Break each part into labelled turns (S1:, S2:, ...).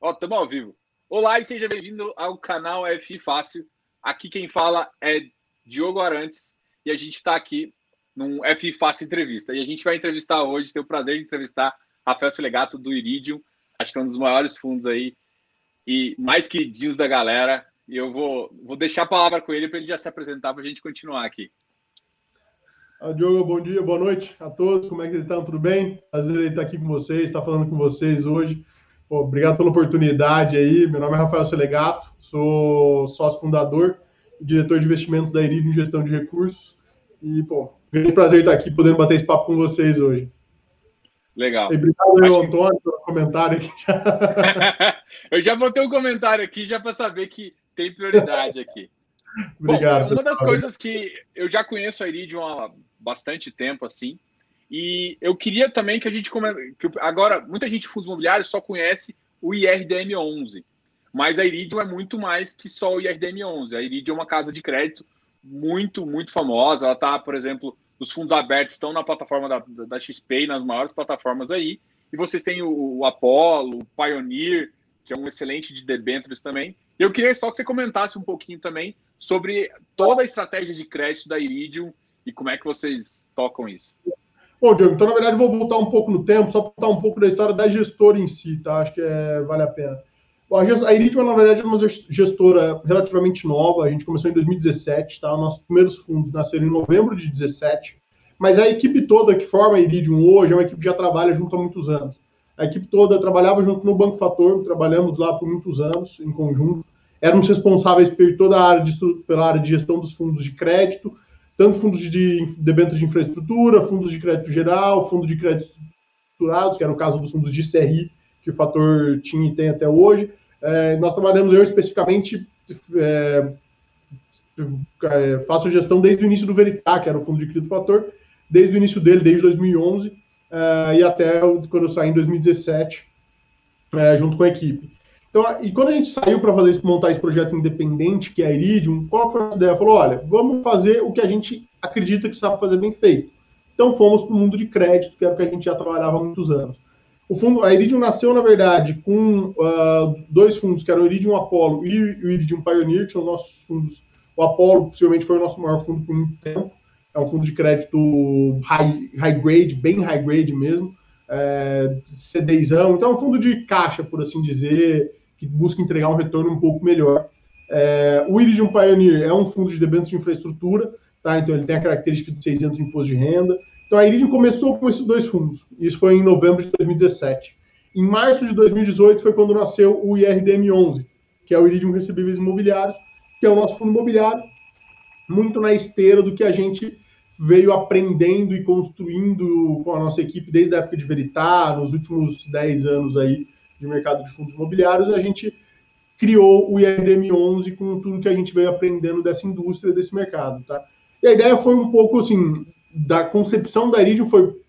S1: Ó, estamos ao vivo. Olá e seja bem-vindo ao canal F Fácil. Aqui quem fala é Diogo Arantes e a gente está aqui num F Fácil Entrevista. E a gente vai entrevistar hoje, ter o prazer de entrevistar Rafael Selegato do Iridium, acho que é um dos maiores fundos aí e mais queridinhos da galera. E eu vou, vou deixar a palavra com ele para ele já se apresentar para a gente continuar aqui.
S2: Ah, Diogo, bom dia, boa noite a todos. Como é que vocês estão? Tudo bem? Prazer estar aqui com vocês, estar falando com vocês hoje. Pô, obrigado pela oportunidade aí. Meu nome é Rafael Selegato, sou sócio fundador e diretor de investimentos da Iridium Gestão de Recursos. E, pô, grande prazer estar aqui podendo bater esse papo com vocês hoje.
S1: Legal.
S2: E obrigado, Acho Antônio, que... pelo comentário aqui.
S1: Eu já botei um comentário aqui já para saber que tem prioridade aqui.
S2: Obrigado.
S1: Bom, uma das coisas que eu já conheço a Iridium há bastante tempo, assim, e eu queria também que a gente que agora muita gente de fundos imobiliários só conhece o IRDM11, mas a Iridium é muito mais que só o IRDM11. A Iridium é uma casa de crédito muito, muito famosa. Ela está, por exemplo, os fundos abertos estão na plataforma da, da XP, nas maiores plataformas aí. E vocês têm o, o Apollo, o Pioneer, que é um excelente de debêntures também. Eu queria só que você comentasse um pouquinho também sobre toda a estratégia de crédito da Iridium e como é que vocês tocam isso.
S2: Bom, Diogo, então na verdade vou voltar um pouco no tempo, só contar um pouco da história da gestora em si, tá? Acho que é, vale a pena. Bom, a Iridium, na verdade, é uma gestora relativamente nova, a gente começou em 2017, tá? Nossos primeiros fundos nasceram em novembro de 2017, mas a equipe toda que forma a Iridium hoje é uma equipe que já trabalha junto há muitos anos. A equipe toda trabalhava junto no Banco Fator, trabalhamos lá por muitos anos em conjunto, éramos responsáveis por toda a área de, pela área de gestão dos fundos de crédito, tanto fundos de debêntures de infraestrutura, fundos de crédito geral, fundos de crédito estruturados, que era o caso dos fundos de CRI, que o Fator tinha e tem até hoje. É, nós trabalhamos, eu especificamente, é, é, faço gestão desde o início do Veritá, que era o fundo de crédito Fator, desde o início dele, desde 2011, é, e até quando eu saí em 2017, é, junto com a equipe. Então, e quando a gente saiu para fazer montar esse projeto independente, que é a Iridium, qual foi a ideia? Falou, olha, vamos fazer o que a gente acredita que sabe fazer bem feito. Então fomos para o mundo de crédito, que era o que a gente já trabalhava há muitos anos. O fundo, a Iridium nasceu, na verdade, com uh, dois fundos, que eram o Iridium Apollo e o Iridium Pioneer, que são nossos fundos. O Apollo, possivelmente, foi o nosso maior fundo por muito tempo. É um fundo de crédito high, high grade, bem high grade mesmo. É, CDIzão. Então, é um fundo de caixa, por assim dizer, que busca entregar um retorno um pouco melhor. É, o Iridium Pioneer é um fundo de debêntures de infraestrutura, tá? então ele tem a característica de ser isento de imposto de renda. Então a Iridium começou com esses dois fundos, isso foi em novembro de 2017. Em março de 2018 foi quando nasceu o IRDM11, que é o Iridium Recebíveis Imobiliários, que é o nosso fundo imobiliário, muito na esteira do que a gente veio aprendendo e construindo com a nossa equipe desde a época de Veritar, nos últimos 10 anos aí, de mercado de fundos imobiliários, a gente criou o IRM11 com tudo que a gente veio aprendendo dessa indústria, desse mercado, tá? E a ideia foi um pouco assim, da concepção da Iridium foi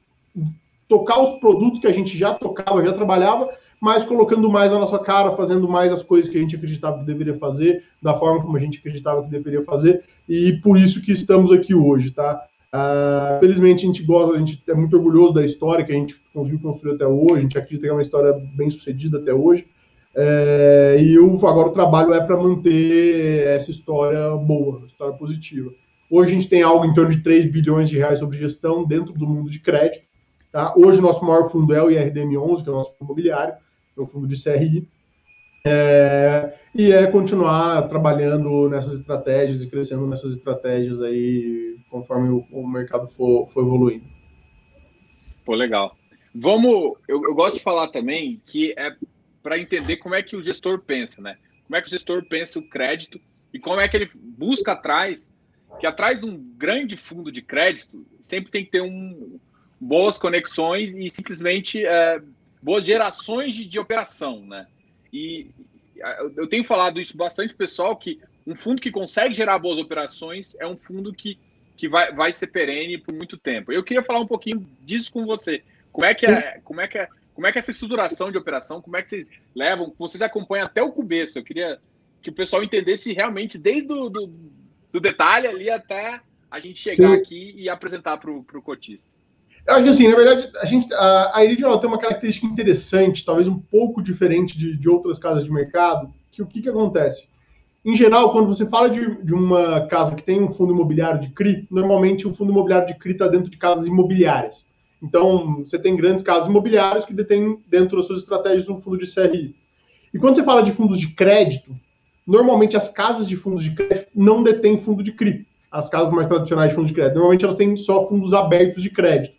S2: tocar os produtos que a gente já tocava, já trabalhava, mas colocando mais a nossa cara, fazendo mais as coisas que a gente acreditava que deveria fazer, da forma como a gente acreditava que deveria fazer, e por isso que estamos aqui hoje, tá? Uh, felizmente a gente gosta, a gente é muito orgulhoso da história que a gente conseguiu construir até hoje, a gente acredita que é uma história bem sucedida até hoje. É, e agora o trabalho é para manter essa história boa, uma história positiva. Hoje a gente tem algo em torno de 3 bilhões de reais sobre gestão dentro do mundo de crédito. Tá? Hoje o nosso maior fundo é o IRDM11, que é o nosso fundo imobiliário, é um fundo de CRI. É, e é continuar trabalhando nessas estratégias e crescendo nessas estratégias aí conforme o, o mercado for, for evoluindo.
S1: Pô, legal. Vamos. Eu, eu gosto de falar também que é para entender como é que o gestor pensa, né? Como é que o gestor pensa o crédito e como é que ele busca atrás, que atrás de um grande fundo de crédito sempre tem que ter um, boas conexões e simplesmente é, boas gerações de, de operação, né? E eu tenho falado isso bastante pessoal que um fundo que consegue gerar boas operações é um fundo que, que vai, vai ser perene por muito tempo. Eu queria falar um pouquinho disso com você. Como é que é, como é que é, como é que é essa estruturação de operação, como é que vocês levam, vocês acompanham até o começo. Eu queria que o pessoal entendesse realmente desde o do, do detalhe ali até a gente chegar Sim. aqui e apresentar para o cotista.
S2: Eu acho que assim, na verdade, a gente, a, a Iridium tem uma característica interessante, talvez um pouco diferente de, de outras casas de mercado, que o que, que acontece? Em geral, quando você fala de, de uma casa que tem um fundo imobiliário de CRI, normalmente o fundo imobiliário de CRI está dentro de casas imobiliárias. Então, você tem grandes casas imobiliárias que detêm dentro das suas estratégias um fundo de CRI. E quando você fala de fundos de crédito, normalmente as casas de fundos de crédito não detêm fundo de CRI. As casas mais tradicionais de fundos de crédito. Normalmente elas têm só fundos abertos de crédito.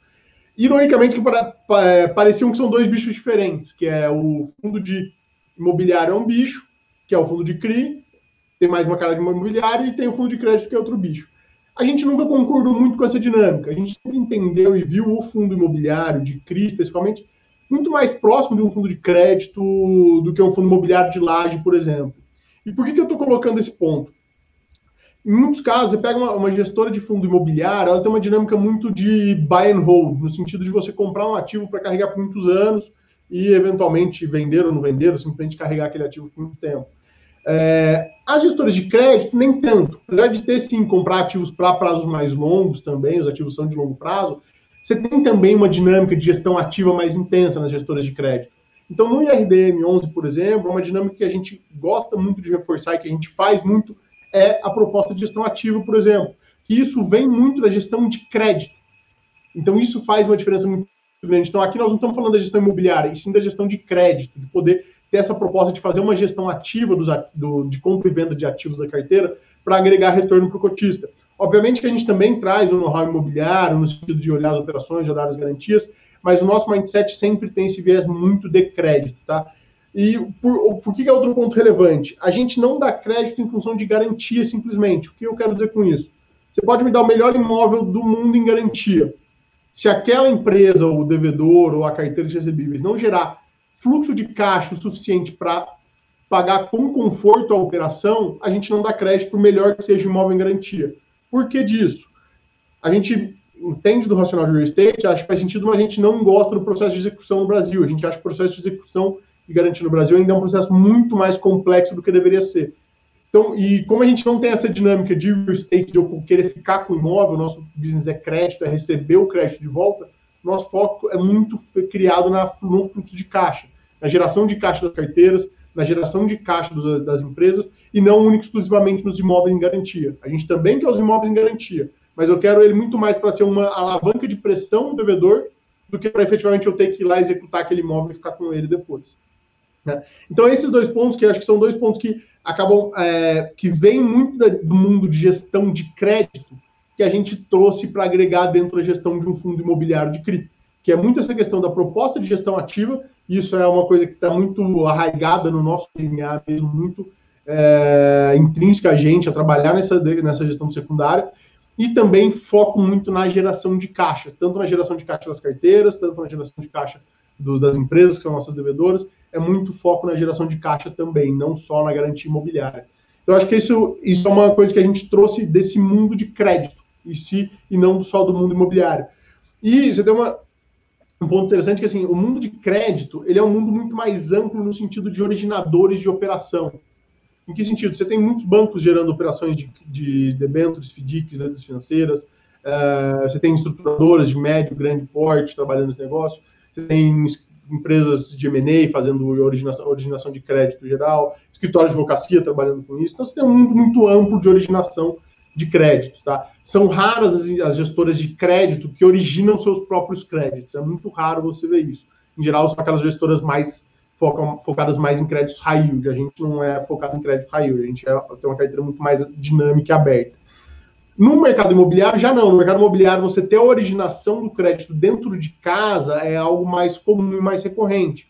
S2: Ironicamente, que é, pareciam que são dois bichos diferentes, que é o fundo de imobiliário é um bicho, que é o fundo de CRI, tem mais uma cara de imobiliário, e tem o fundo de crédito, que é outro bicho. A gente nunca concordou muito com essa dinâmica. A gente sempre entendeu e viu o fundo imobiliário, de CRI especificamente, muito mais próximo de um fundo de crédito do que um fundo imobiliário de laje, por exemplo. E por que, que eu estou colocando esse ponto? Em muitos casos, você pega uma, uma, gestora de fundo imobiliário, ela tem uma dinâmica muito de buy and hold, no sentido de você comprar um ativo para carregar por muitos anos e eventualmente vender ou não vender, ou simplesmente carregar aquele ativo por muito tempo. É, as gestoras de crédito, nem tanto. Apesar de ter sim comprar ativos para prazos mais longos também, os ativos são de longo prazo, você tem também uma dinâmica de gestão ativa mais intensa nas gestoras de crédito. Então, no IRDM 11, por exemplo, é uma dinâmica que a gente gosta muito de reforçar e que a gente faz muito é a proposta de gestão ativa, por exemplo. Que isso vem muito da gestão de crédito. Então, isso faz uma diferença muito grande. Então, aqui nós não estamos falando da gestão imobiliária, e sim da gestão de crédito, de poder ter essa proposta de fazer uma gestão ativa dos, do, de compra e venda de ativos da carteira para agregar retorno para o cotista. Obviamente que a gente também traz o know-how imobiliário, no sentido de olhar as operações, de olhar as garantias, mas o nosso mindset sempre tem esse viés muito de crédito, tá? E por, por que é outro ponto relevante? A gente não dá crédito em função de garantia simplesmente. O que eu quero dizer com isso? Você pode me dar o melhor imóvel do mundo em garantia. Se aquela empresa, ou o devedor, ou a carteira de recebíveis não gerar fluxo de caixa suficiente para pagar com conforto a operação, a gente não dá crédito, por melhor que seja imóvel em garantia. Por que disso? A gente entende do racional de real estate, acha que faz sentido, mas a gente não gosta do processo de execução no Brasil. A gente acha que o processo de execução e garantia no Brasil ainda é um processo muito mais complexo do que deveria ser. Então, e como a gente não tem essa dinâmica de real estate, de eu querer ficar com o imóvel, nosso business é crédito, é receber o crédito de volta, nosso foco é muito criado na, no fluxo de caixa, na geração de caixa das carteiras, na geração de caixa dos, das empresas e não único exclusivamente nos imóveis em garantia. A gente também quer os imóveis em garantia, mas eu quero ele muito mais para ser uma alavanca de pressão do devedor do que para efetivamente eu ter que ir lá executar aquele imóvel e ficar com ele depois. Né? Então, esses dois pontos, que acho que são dois pontos que acabam, é, que vêm muito do mundo de gestão de crédito, que a gente trouxe para agregar dentro da gestão de um fundo imobiliário de CRI, que é muito essa questão da proposta de gestão ativa, isso é uma coisa que está muito arraigada no nosso DNA, mesmo muito é, intrínseca a gente, a trabalhar nessa, nessa gestão secundária, e também foco muito na geração de caixa, tanto na geração de caixa das carteiras, tanto na geração de caixa do, das empresas, que são nossas devedoras, é muito foco na geração de caixa também, não só na garantia imobiliária. Eu acho que isso, isso é uma coisa que a gente trouxe desse mundo de crédito, e, si, e não só do mundo imobiliário. E você tem uma, um ponto interessante que assim, o mundo de crédito ele é um mundo muito mais amplo no sentido de originadores de operação. Em que sentido? Você tem muitos bancos gerando operações de, de debêntures, FDICs, letras financeiras, uh, você tem estruturadoras de médio, grande porte trabalhando nesse negócio, você tem empresas de M&A fazendo originação, originação de crédito geral, escritórios de advocacia trabalhando com isso. Então, você tem um mundo muito amplo de originação de créditos, tá? São raras as, as, gestoras de crédito que originam seus próprios créditos. É muito raro você ver isso. Em geral, são aquelas gestoras mais focam, focadas mais em créditos high yield. A gente não é focado em crédito high yield. A gente é, tem uma carteira muito mais dinâmica e aberta. No mercado imobiliário, já não. No mercado imobiliário, você ter a originação do crédito dentro de casa é algo mais comum e mais recorrente.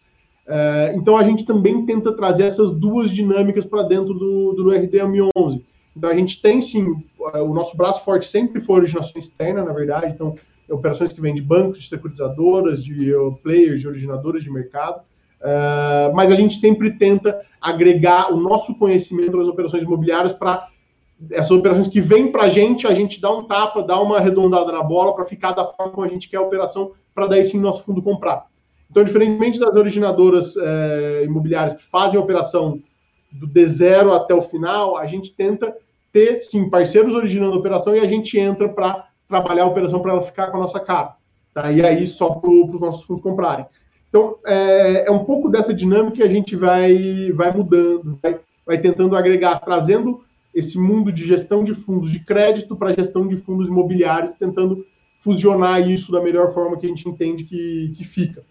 S2: É, então, a gente também tenta trazer essas duas dinâmicas para dentro do, do RDM 11 então a gente tem sim, o nosso braço forte sempre foi originação externa, na verdade, então operações que vêm de bancos, de securitizadoras, de uh, players, de originadoras de mercado, uh, mas a gente sempre tenta agregar o nosso conhecimento das operações imobiliárias para essas operações que vêm para a gente, a gente dá um tapa, dá uma arredondada na bola para ficar da forma como a gente quer a operação, para daí sim nosso fundo comprar. Então, diferentemente das originadoras eh, imobiliárias que fazem a operação do D zero até o final, a gente tenta ter, sim, parceiros originando a operação e a gente entra para trabalhar a operação para ela ficar com a nossa cara. Tá? E aí só para os nossos fundos comprarem. Então, é, é, um pouco dessa dinâmica que a gente vai, vai mudando, vai, vai tentando agregar, trazendo esse mundo de gestão de fundos de crédito para gestão de fundos imobiliários, tentando fusionar isso da melhor forma que a gente entende que, que fica.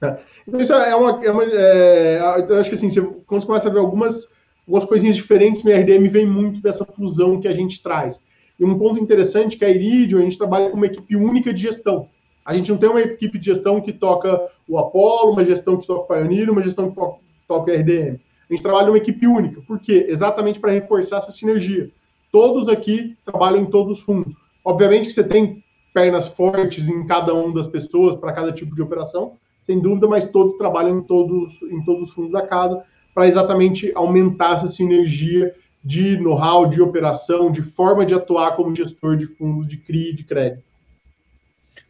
S2: Tá? Então, isso é uma. É uma é, eu acho que assim, você, quando você começa a ver algumas, algumas coisinhas diferentes no RDM, vem muito dessa fusão que a gente traz. E um ponto interessante é que a Iridium, a gente trabalha com uma equipe única de gestão. A gente não tem uma equipe de gestão que toca o Apollo, uma gestão que toca o Pioneer, uma gestão que toca o RDM. A gente trabalha uma equipe única. Por quê? Exatamente para reforçar essa sinergia. Todos aqui trabalham em todos os fundos. Obviamente que você tem pernas fortes em cada uma das pessoas para cada tipo de operação, sem dúvida, mas todos trabalham em todos, em todos os fundos da casa para exatamente aumentar essa sinergia de know-how, de operação, de forma de atuar como gestor de fundos de CRI de crédito.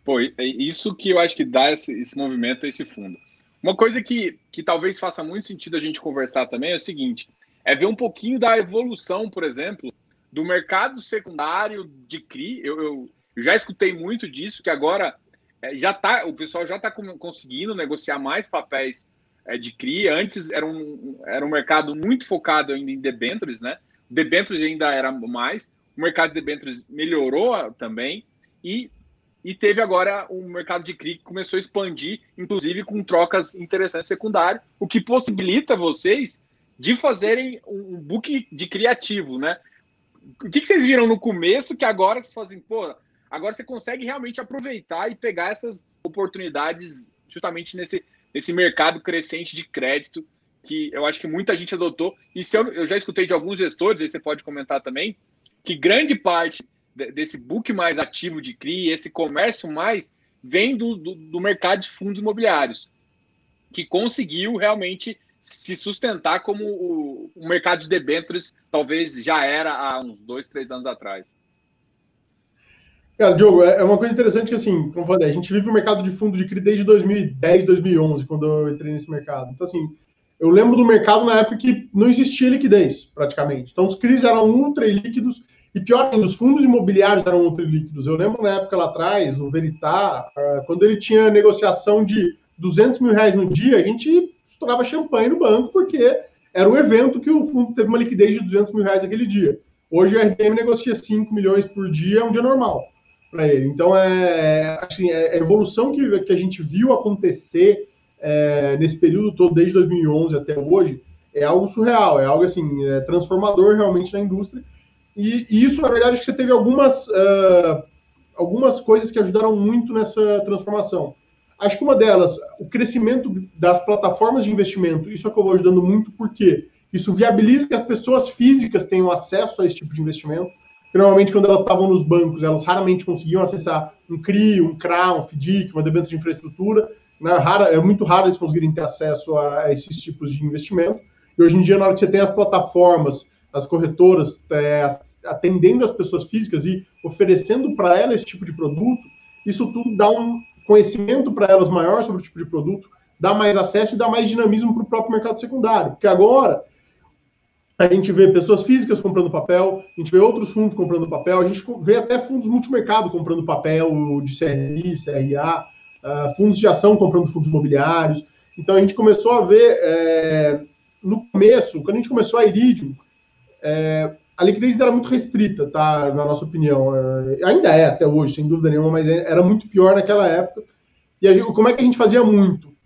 S1: Pô, isso que eu acho que dá esse, esse movimento a esse fundo. Uma coisa que, que talvez faça muito sentido a gente conversar também é o seguinte: é ver um pouquinho da evolução, por exemplo, do mercado secundário de CRI. Eu, eu, já escutei muito disso, que agora é, já tá, o pessoal já está conseguindo negociar mais papéis é, de CRI. Antes era um, era um mercado muito focado ainda em debentures, né? Debentures ainda era mais. O mercado de debentures melhorou também. E, e teve agora um mercado de CRI que começou a expandir, inclusive com trocas interessantes secundárias, o que possibilita vocês de fazerem um book de criativo, né? O que, vocês viram no começo que agora vocês fazem, pô, Agora você consegue realmente aproveitar e pegar essas oportunidades justamente nesse, nesse mercado crescente de crédito que eu acho que muita gente adotou. E se eu, eu já escutei de alguns gestores, aí você pode comentar também, que grande parte desse book mais ativo de CRI, esse comércio mais, vem do, do, do mercado de fundos imobiliários, que conseguiu realmente se sustentar como o, o mercado de debêntures talvez já era há uns dois, três anos atrás.
S2: Cara, Diogo, é, é uma coisa interessante que, assim, como eu falei, a gente vive o mercado de fundo de CRI desde 2010, 2011, quando eu entrei nesse mercado. Então, assim, eu lembro do mercado na época que não existia liquidez, praticamente. Então, os CRIs eram ultra líquidos e, pior ainda, os fundos imobiliários eram ultra líquidos. Eu lembro na época lá atrás, o Veritar, ah, quando ele tinha negociação de 200 mil reais no dia, a gente estourava champanhe no banco, porque era um evento que o fundo teve uma liquidez de 200 mil reais aquele dia. Hoje o RDM negocia 5 milhões por dia, é um dia normal para ele. Então, é, assim, é a evolução que, que a gente viu acontecer é, nesse período todo, desde 2011 até hoje, é algo surreal, é algo assim, é transformador realmente na indústria. E, e, isso, na verdade, que você teve algumas, uh, algumas coisas que ajudaram muito nessa transformação. Acho que uma delas, o crescimento das plataformas de investimento, isso acabou ajudando muito, porque isso viabiliza que as pessoas físicas tenham acesso a esse tipo de investimento normalmente quando elas estavam nos bancos, elas raramente conseguiam acessar um CRI, um CRA, um FDIC, uma debênture de infraestrutura. Né? Rara, é muito raro eles conseguirem ter acesso a, a, esses tipos de investimento. E hoje em dia, na hora que você tem as plataformas, as corretoras é, atendendo as pessoas físicas e oferecendo para elas esse tipo de produto, isso tudo dá um conhecimento para elas maior sobre o tipo de produto, dá mais acesso e dá mais dinamismo para o próprio mercado secundário. Porque agora a gente vê pessoas físicas comprando papel, a gente vê outros fundos comprando papel, a gente vê até fundos multimercado comprando papel de CRI, CRA, uh, ah, fundos de ação comprando fundos imobiliários. Então a gente começou a ver é, no começo, quando a gente começou a Iridium, é, a liquidez era muito restrita, tá? Na nossa opinião. É, ainda é até hoje, sem dúvida nenhuma, mas era muito pior naquela época. E gente, como é que a gente fazia muito?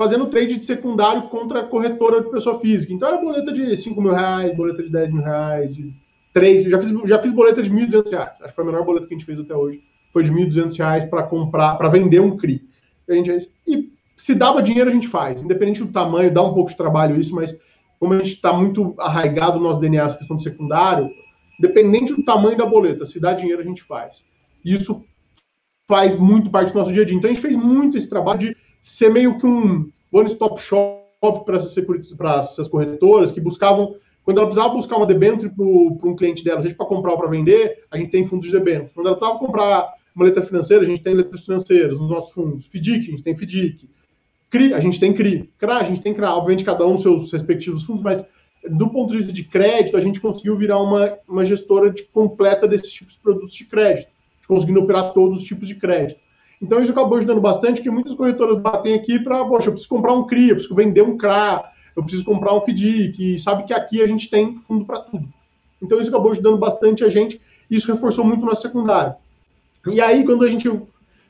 S2: fazendo trade de secundário contra corretora de pessoa física. Então era boleta de 5 mil reais, boleta de 10 mil reais, de 3, já fiz, já fiz boleta de 1.200 reais. Acho que foi a menor boleta que a gente fez até hoje. Foi de 1.200 reais para comprar, para vender um CRI. A gente, e se dava dinheiro, a gente faz. Independente do tamanho, dá um pouco de trabalho isso, mas como a gente está muito arraigado no nosso DNA, essa questão do secundário, dependente do tamanho da boleta, se dá dinheiro, a gente faz. E isso faz muito parte do nosso dia a dia. Então a gente fez muito esse trabalho de ser meio que um one-stop shop para essas, corretoras que buscavam, quando ela precisava buscar uma debenture para um cliente dela, seja para comprar ou para vender, a gente tem fundos de debênture. Quando ela precisava comprar uma letra financeira, a gente tem letras financeiras nos nossos fundos. FDIC, a gente tem FDIC. CRI, a gente tem CRI. CRA, a gente tem CRA. Obviamente, cada um nos seus respectivos fundos, mas do ponto de vista de crédito, a gente conseguiu virar uma, uma gestora de, completa desses tipos de produtos de crédito, conseguindo operar todos os tipos de crédito. Então isso acabou ajudando bastante, porque muitas corretoras batem aqui para, poxa, eu preciso comprar um CRI, eu preciso vender um CRA, eu preciso comprar um FDIC, que sabe que aqui a gente tem fundo para tudo. Então isso acabou ajudando bastante a gente, e isso reforçou muito o nosso secundário. E aí, quando a gente,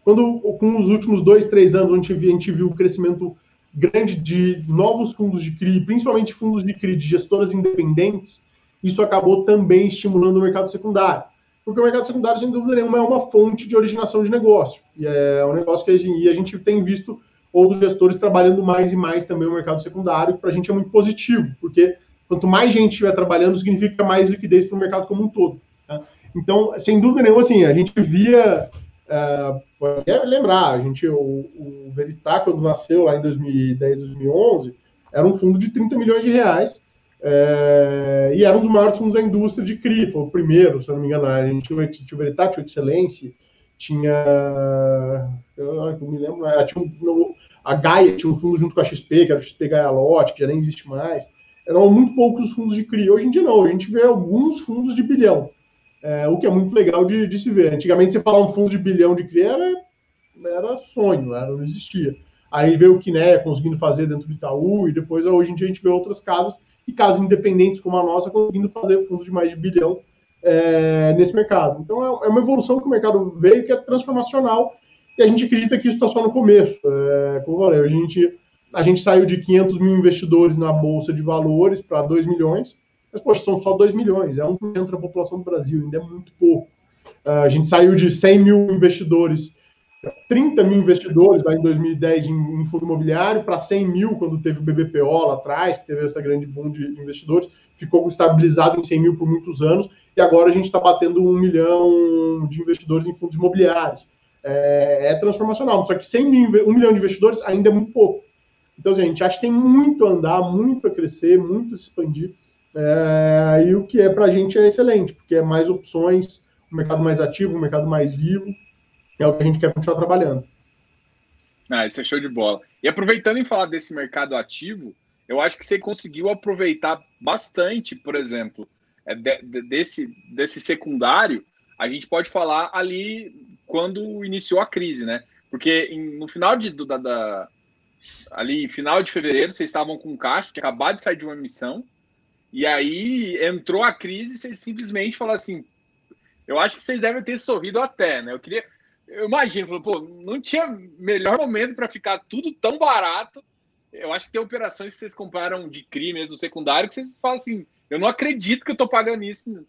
S2: quando com os últimos dois, três anos, a gente, viu, a gente viu o crescimento grande de novos fundos de CRI, principalmente fundos de CRI de gestoras independentes, isso acabou também estimulando o mercado secundário. Porque o mercado secundário, sem dúvida nenhuma, é uma fonte de originação de negócio. E é um negócio que a gente, a gente tem visto outros gestores trabalhando mais e mais também o mercado secundário, que para a gente é muito positivo, porque quanto mais gente estiver trabalhando, significa mais liquidez para o mercado como um todo. Tá? Então, sem dúvida nenhuma, assim, a gente via. Uh, lembrar, a gente, o, o Veritá, quando nasceu lá em 2010, 2011, era um fundo de 30 milhões de reais. É, e era um dos maiores fundos da indústria de CRI, foi o primeiro, se eu não me engano. A gente tinha, tinha o Veritá, tinha o Excelência, tinha. Eu não me lembro, é, tinha um, a Gaia tinha um fundo junto com a XP, que era o XP Gaia Lote, que já nem existe mais. Eram muito poucos fundos de CRI. Hoje em dia não, a gente vê alguns fundos de bilhão é, o que é muito legal de, de, se ver. Antigamente, você falar um fundo de bilhão de CRI era, era sonho, era, não existia. Aí veio o Kiné conseguindo fazer dentro do Itaú, e depois, hoje em dia, a gente vê outras casas, e casas independentes como a nossa, conseguindo fazer fundos de mais de bilhão é, nesse mercado. Então, é, é, uma evolução que o mercado veio, que é transformacional, e a gente acredita que isso está só no começo. É, como eu falei, a gente, a gente saiu de 500 mil investidores na Bolsa de Valores para 2 milhões, mas, poxa, são só 2 milhões, é 1% da população do Brasil, ainda é muito pouco. Uh, a gente saiu de 100 mil investidores, 30 mil investidores lá em 2010 em, em fundo imobiliário, para 100 mil quando teve o BBPO lá atrás, que teve essa grande boom de investidores, ficou estabilizado em 100 mil por muitos anos, e agora a gente está batendo um milhão de investidores em fundos imobiliários. É, é transformacional, só que 100 mil, um milhão de investidores ainda é muito pouco. Então, assim, a gente acha que tem muito a andar, muito a crescer, muito a se expandir. É, e o que é para a gente é excelente, porque é mais opções, um mercado mais ativo, um mercado mais vivo, é o que a gente quer continuar trabalhando.
S1: Ah, isso é show de bola. E aproveitando em falar desse mercado ativo, eu acho que você conseguiu aproveitar bastante, por exemplo, é, de, de, desse, desse secundário, a gente pode falar ali quando iniciou a crise, né? Porque em, no final de, da, da, ali final de fevereiro, vocês estavam com caixa, tinha acabado de sair de uma missão, e aí entrou a crise e vocês simplesmente falaram assim: eu acho que vocês devem ter sorrido até, né? Eu queria. Eu imagino, pô, não tinha melhor momento para ficar tudo tão barato. Eu acho que tem operações que vocês compraram de CRI mesmo secundário que vocês falam assim: eu não acredito que eu tô pagando isso.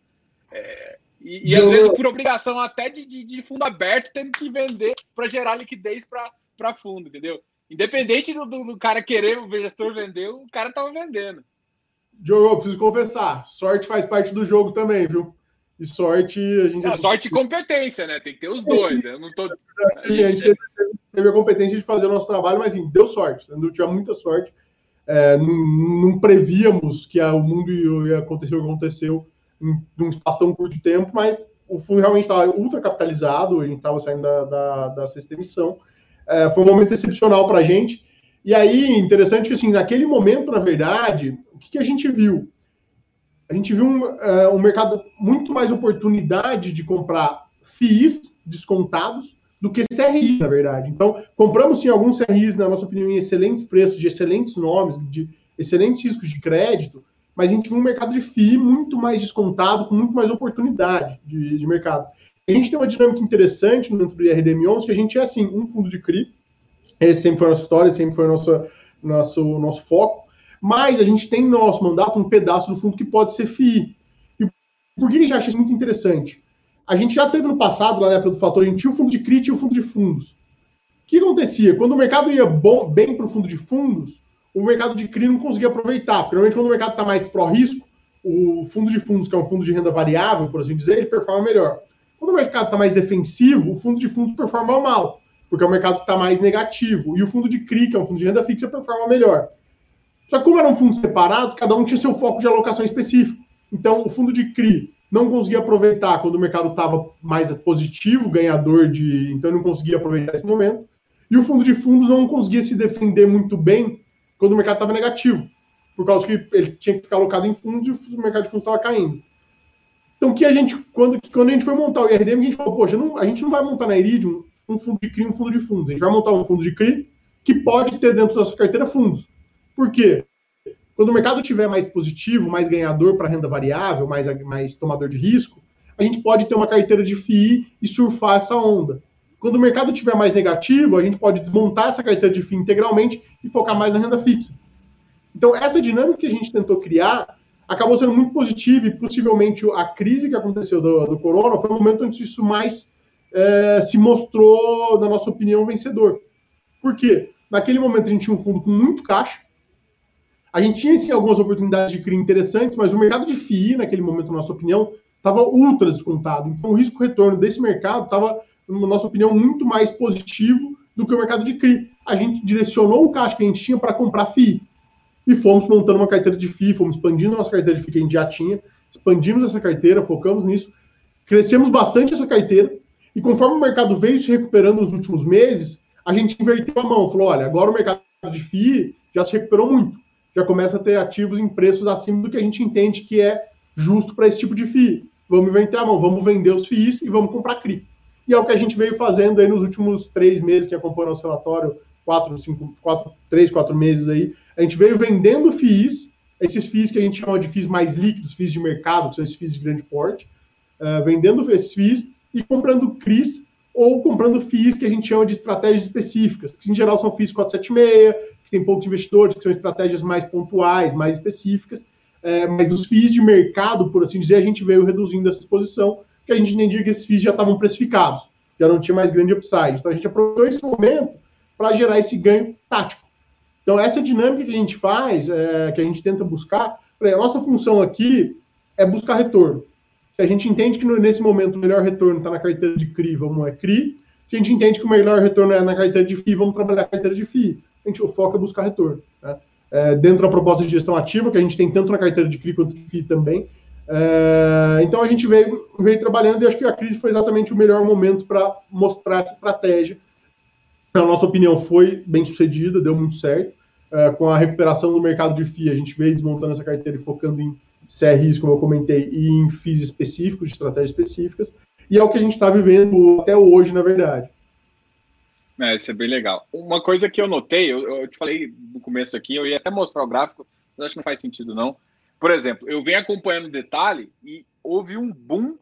S1: É, e, e às vezes por obrigação até de, de, de fundo aberto, tendo que vender para gerar liquidez para fundo, entendeu? Independente do, do, do, cara querer o gestor vender, o cara tava vendendo.
S2: Diogo, eu preciso confessar, sorte faz parte do jogo também, viu? E sorte a gente. Não,
S1: sorte e competência, né? Tem que ter os dois. Eu não tô.
S2: A gente, a gente teve a competência de fazer o nosso trabalho, mas sim, deu sorte. Não tinha muita sorte. É, não, não, prevíamos que o mundo ia acontecer o que aconteceu em, em um espaço tão curto de tempo, mas o fundo realmente estava ultra capitalizado, a gente estava saindo da, da, da sexta emissão. É, foi um momento excepcional para a gente. E aí, interessante que, assim, naquele momento, na verdade, que, que a gente viu? A gente viu um, uh, um mercado muito mais oportunidade de comprar FIIs descontados do que CRI, na verdade. Então, compramos sim alguns CRIs, na nossa opinião, em excelentes preços, de excelentes nomes, de excelentes riscos de crédito, mas a gente viu um mercado de FII muito mais descontado, com muito mais oportunidade de, de mercado. A gente tem uma dinâmica interessante dentro do IRDM11, que a gente é, assim, um fundo de CRI, esse sempre foi a nossa história, sempre foi o nosso, nosso foco. Mas a gente tem no nosso mandato um pedaço do fundo que pode ser FII. E por que a gente acha isso muito interessante? A gente já teve no passado, lá na época do fator, a gente tinha o fundo de CRIT e o fundo de fundos. O que acontecia? Quando o mercado ia bom, bem para o fundo de fundos, o mercado de CRI não conseguia aproveitar. Porque normalmente quando o mercado está mais pró-risco, o fundo de fundos, que é um fundo de renda variável, por assim dizer, ele performa melhor. Quando o mercado está mais defensivo, o fundo de fundos performa mal porque é o mercado está mais negativo. E o fundo de CRI, que é um fundo de renda fixa, performa melhor. Só que como eram fundos separados, cada um tinha seu foco de alocação específico. Então, o fundo de CRI não conseguia aproveitar quando o mercado estava mais positivo, ganhador de. Então, não conseguia aproveitar esse momento. E o fundo de fundos não conseguia se defender muito bem quando o mercado estava negativo, por causa que ele tinha que ficar alocado em fundos e o mercado de fundos estava caindo. Então, que a gente, quando, quando a gente foi montar o IRDM, a gente falou, poxa, não, a gente não vai montar na Iridium um fundo de CRI um fundo de fundos. A gente vai montar um fundo de CRI que pode ter dentro da sua carteira fundos. Por quê? Quando o mercado tiver mais positivo, mais ganhador para renda variável, mais, mais tomador de risco, a gente pode ter uma carteira de FII e surfar essa onda. Quando o mercado tiver mais negativo, a gente pode desmontar essa carteira de FII integralmente e focar mais na renda fixa. Então, essa dinâmica que a gente tentou criar acabou sendo muito positiva e possivelmente a crise que aconteceu do, do corona foi o momento onde isso mais é, se mostrou, na nossa opinião, vencedor. Por quê? Naquele momento a gente tinha um fundo com muito caixa, a gente tinha sim algumas oportunidades de CRI interessantes, mas o mercado de FII, naquele momento, na nossa opinião, estava ultra descontado. Então o risco-retorno desse mercado estava, na nossa opinião, muito mais positivo do que o mercado de CRI. A gente direcionou o caixa que a gente tinha para comprar FII e fomos montando uma carteira de FII, fomos expandindo a nossa carteira de FII que a gente já tinha, expandimos essa carteira, focamos nisso, crescemos bastante essa carteira, e conforme o mercado veio se recuperando nos últimos meses, a gente inverteu a mão, falou, olha, agora o mercado de FII já se recuperou muito, já começa a ter ativos em preços acima do que a gente entende que é justo para esse tipo de FII. Vamos inverter a mão, vamos vender os FIIs e vamos comprar CRI. E é o que a gente veio fazendo aí nos últimos três meses que acompanha nosso relatório, quatro, cinco, quatro, três, quatro meses aí, a gente veio vendendo FIIs, esses FIIs que a gente chama de FIIs mais líquidos, FIIs de mercado, que são esses FIIs de grande porte, uh, vendendo esses FIIs e comprando CRIs ou comprando FIIs que a gente chama de estratégias específicas, que em geral são FIIs 476, que tem poucos investidores, que são estratégias mais pontuais, mais específicas, é, mas os FIIs de mercado, por assim dizer, a gente veio reduzindo essa exposição, porque a gente entendia que esses FIIs já estavam precificados, já não tinha mais grande upside. Então a gente aproveitou esse momento para gerar esse ganho tático. Então, essa dinâmica que a gente faz, é, que a gente tenta buscar, a nossa função aqui é buscar retorno. Se a gente entende que nesse momento o melhor retorno está na carteira de CRI, vamos é CRI. Se a gente entende que o melhor retorno é na carteira de FI, vamos trabalhar a carteira de FI. A gente, o foco é buscar retorno. Né? É, dentro da proposta de gestão ativa, que a gente tem tanto na carteira de CRI quanto FI também. É, então a gente veio, veio trabalhando e acho que a crise foi exatamente o melhor momento para mostrar essa estratégia na nossa opinião, foi bem sucedida, deu muito certo. É, com a recuperação do mercado de FII, a gente veio desmontando essa carteira e focando em CRIs, como eu comentei, e em FIIs específicos, de estratégias específicas, e é o que a gente está vivendo até hoje, na verdade.
S1: É, isso é bem legal. Uma coisa que eu notei, eu, eu te falei no começo aqui, eu ia até mostrar o gráfico, mas acho que não faz sentido, não. Por exemplo, eu venho acompanhando o detalhe e houve um boom.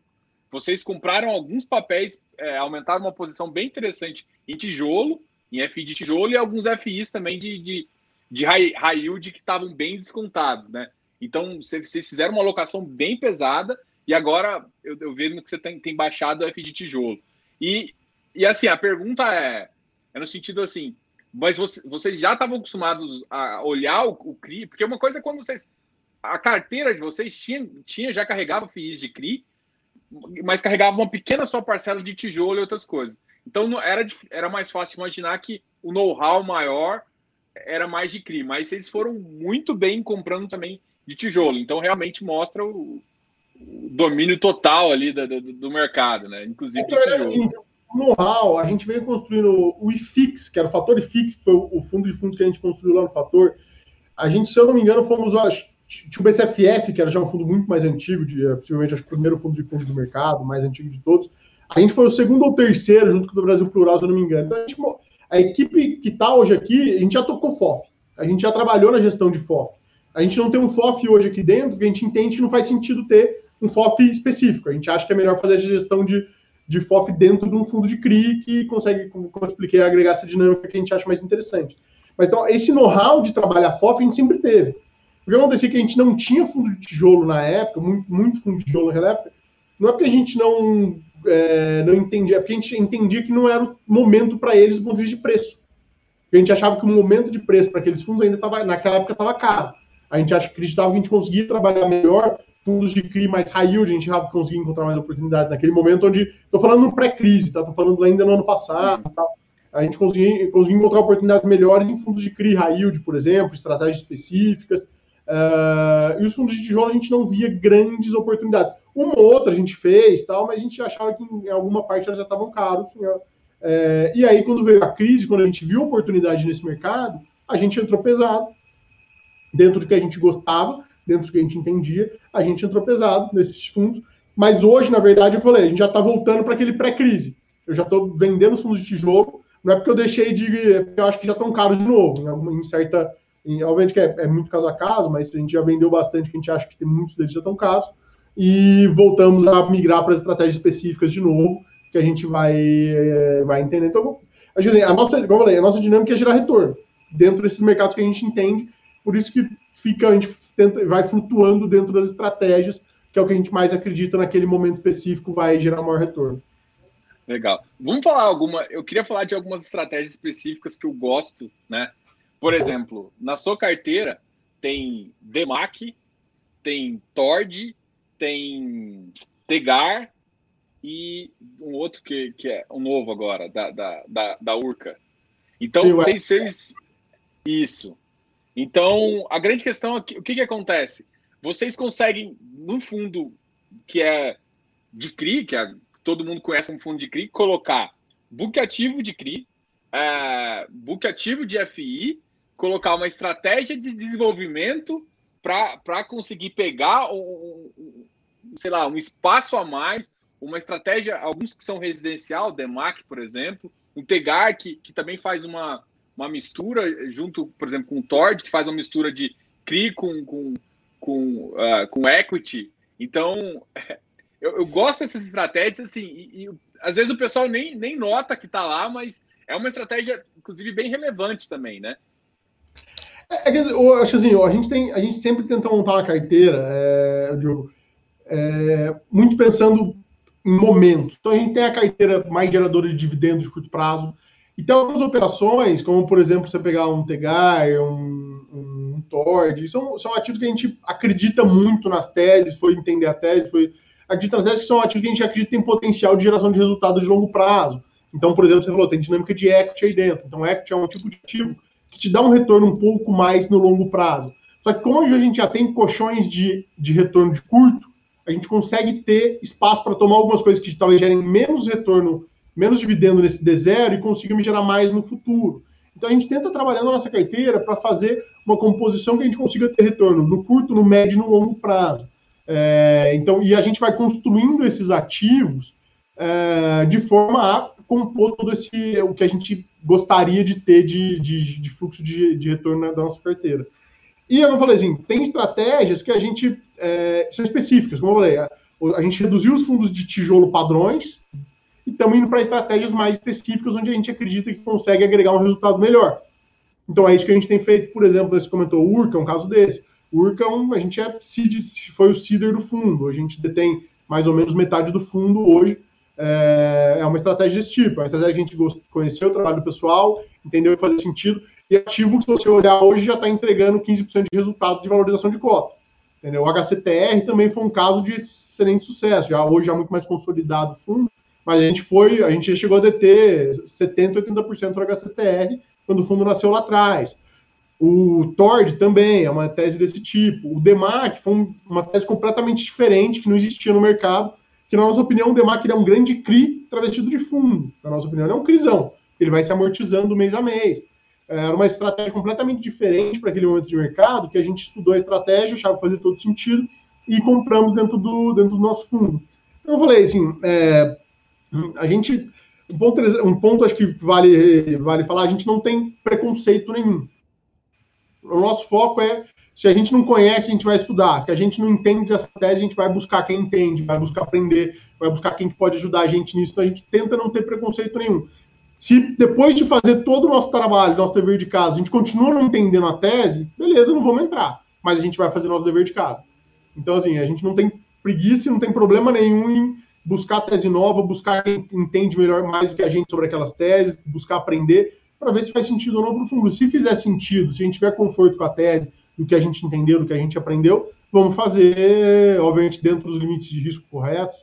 S1: Vocês compraram alguns papéis, é, aumentaram uma posição bem interessante em tijolo, em FI de tijolo, e alguns FIs também de, de, de high, high yield que estavam bem descontados, né? Então, vocês fizeram uma alocação bem pesada, e agora eu, eu vejo que você tem, tem baixado o FI de tijolo. E, e assim, a pergunta é, é no sentido assim, mas você, vocês já estavam acostumados a olhar o, o CRI, porque uma coisa é quando vocês. A carteira de vocês tinha, tinha já carregava FIIs de CRI, mas carregava uma pequena só parcela de tijolo e outras coisas. Então era, era mais fácil imaginar que o know-how maior era mais de CRI, mas vocês foram muito bem comprando também de tijolo. Então realmente mostra o, o domínio total ali do, do, do mercado, né? Inclusive de tijolo.
S2: Know-how, a gente veio construindo o IFIX, que era o fator IFIX, que foi o fundo de fundos que a gente construiu lá no fator. A gente, se eu não me engano, fomos, acho, tinha o BCFF, que era já um fundo muito mais antigo, de, possivelmente acho que o primeiro fundo de fundos do mercado, mais antigo de todos. A gente foi o segundo ou terceiro, junto com o Brasil Plural, se eu não me engano. Então, a, gente, a equipe que está hoje aqui, a gente já tocou FOF. A gente já trabalhou na gestão de FOF. A gente não tem um FOF hoje aqui dentro, que a gente entende que não faz sentido ter um FOF específico. A gente acha que é melhor fazer a gestão de, de FOF dentro de um fundo de CRI que consegue, como eu expliquei, agregar essa dinâmica que a gente acha mais interessante. Mas então, esse know-how de trabalhar FOF a gente sempre teve. O que acontecia que a gente não tinha fundo de tijolo na época, muito, muito fundo de tijolo naquela época, não é porque a gente não é, não entendia, é porque a gente entendia que não era o momento para eles do ponto de vista de preço. a gente achava que o momento de preço para aqueles fundos ainda estava, naquela época, estava caro. A gente acreditava que a gente conseguia trabalhar melhor fundos de CRI mais high yield, a gente conseguia encontrar mais oportunidades naquele momento onde. Estou falando no pré-crise, tá? Estou falando ainda no ano passado. Tá? A gente conseguia, conseguia encontrar oportunidades melhores em fundos de CRI high yield, por exemplo, estratégias específicas. Uh, e os fundos de tijolo a gente não via grandes oportunidades. Uma ou outra a gente fez, tal, mas a gente achava que em alguma parte elas já estavam caros. Assim, é, e aí, quando veio a crise, quando a gente viu oportunidade nesse mercado, a gente entrou pesado. Dentro do que a gente gostava, dentro do que a gente entendia, a gente entrou pesado nesses fundos. Mas hoje, na verdade, eu falei, a gente já está voltando para aquele pré-crise. eu já estou vendendo os fundos de tijolo, não é porque eu deixei de. Eu acho que já estão caros de novo, em, em certa. Em, obviamente que é, é, muito caso a caso, mas a gente já vendeu bastante, que a gente acha que tem muitos deles já estão caros, e voltamos a migrar para as estratégias específicas de novo, que a gente vai, é, vai entender. Então, acho que assim, a nossa, como eu falei, a nossa dinâmica é gerar retorno dentro desses mercados que a gente entende, por isso que fica, a gente tenta, vai flutuando dentro das estratégias, que é o que a gente mais acredita naquele momento específico vai gerar maior retorno.
S1: Legal. Vamos falar alguma. Eu queria falar de algumas estratégias específicas que eu gosto, né? Por exemplo, na sua carteira tem DEMAC, tem Tord, tem Tegar e um outro que, que é um novo agora, da, da, da, da Urca. Então, vocês, vocês. Isso. Então, a grande questão é o que, que acontece? Vocês conseguem, no fundo, que é de CRI, que é todo mundo conhece como fundo de CRI, colocar book ativo de CRI, é, book ativo de FI, colocar uma estratégia de desenvolvimento para conseguir pegar um, um, sei lá, um espaço a mais, uma estratégia, alguns que são residencial, DEMAC, por exemplo, um Tegar, que, que também faz uma, uma mistura junto, por exemplo, com o Tord, que faz uma mistura de CRI com, com, com, uh, com equity. Então, eu, eu gosto dessas estratégias, assim, e, e, às vezes o pessoal nem, nem nota que está lá, mas é uma estratégia, inclusive, bem relevante também, né?
S2: É, é eu acho assim, a gente, tem, a gente sempre tenta montar uma carteira, é, Diogo, é, muito pensando em momentos. Então a gente tem a carteira mais geradora de dividendos de curto prazo, e tem algumas operações, como por exemplo, você pegar um Tegar, um, um, um Tord, são, são ativos que a gente acredita muito nas teses, foi entender a tese, foi acredita nas teses que são ativos que a gente acredita tem potencial de geração de resultados de longo prazo. Então, por exemplo, você falou, tem dinâmica de equity aí dentro. Então, equity é um tipo de ativo que te dá um retorno um pouco mais no longo prazo. Só que como a gente já tem colchões de, de retorno de curto, a gente consegue ter espaço para tomar algumas coisas que talvez gerem menos retorno, menos dividendo nesse D0 e consiga me gerar mais no futuro. Então a gente tenta trabalhar na nossa carteira para fazer uma composição que a gente consiga ter retorno no curto, no médio e no longo prazo. É, então, e a gente vai construindo esses ativos é, de forma a compor todo esse o que a gente gostaria de ter de, de, de fluxo de, de retorno da nossa carteira. E eu falei assim, tem estratégias que a gente é, são específicas, como eu falei, a, a gente reduziu os fundos de tijolo padrões e estamos indo para estratégias mais específicas onde a gente acredita que consegue agregar um resultado melhor. Então é isso que a gente tem feito, por exemplo, você comentou o Urca, é um caso desse. O Urca, é a gente é foi o seeder do fundo. A gente detém mais ou menos metade do fundo hoje. É, é uma estratégia desse tipo. É uma estratégia que a gente conheceu o trabalho do pessoal, entendeu que fazia sentido. E ativo se você olhar hoje, já está entregando 15% de resultado de valorização de cota. Entendeu? O HCTR também foi um caso de excelente sucesso. Já hoje já muito mais consolidado o fundo, mas a gente foi, a gente chegou a deter 70%, 80% do HCTR quando o fundo nasceu lá atrás. O Tord também é uma tese desse tipo. O DEMAC foi uma tese completamente diferente, que não existia no mercado, que, na nossa opinião, o DEMAC é um grande CRI travestido de fundo. Na nossa opinião, ele é um CRIzão. Ele vai se amortizando mês a mês. Era uma estratégia completamente diferente para aquele momento de mercado, que a gente estudou a estratégia, achava fazer todo sentido, e compramos dentro do, dentro do nosso fundo. Então, eu falei assim, é, a gente... Um ponto, um ponto acho que vale, vale falar, a gente não tem preconceito nenhum o nosso foco é, se a gente não conhece, a gente vai estudar. Se a gente não entende essa tese, a gente vai buscar quem entende, vai buscar aprender, vai buscar quem pode ajudar a gente nisso. Então a gente tenta não ter preconceito nenhum. Se depois de fazer todo o nosso trabalho, nosso dever de casa, a gente continua não entendendo a tese, beleza, não vamos entrar. Mas a gente vai fazer nosso dever de casa. Então, assim, a gente não tem preguiça, não tem problema nenhum em buscar tese nova, buscar quem entende melhor mais do que a gente sobre aquelas teses, buscar aprender para ver se faz sentido ou não para o fundo. Se fizer sentido, se a gente tiver conforto com a tese, do que a gente entendeu, do que a gente aprendeu, vamos fazer, obviamente, dentro dos limites de risco corretos,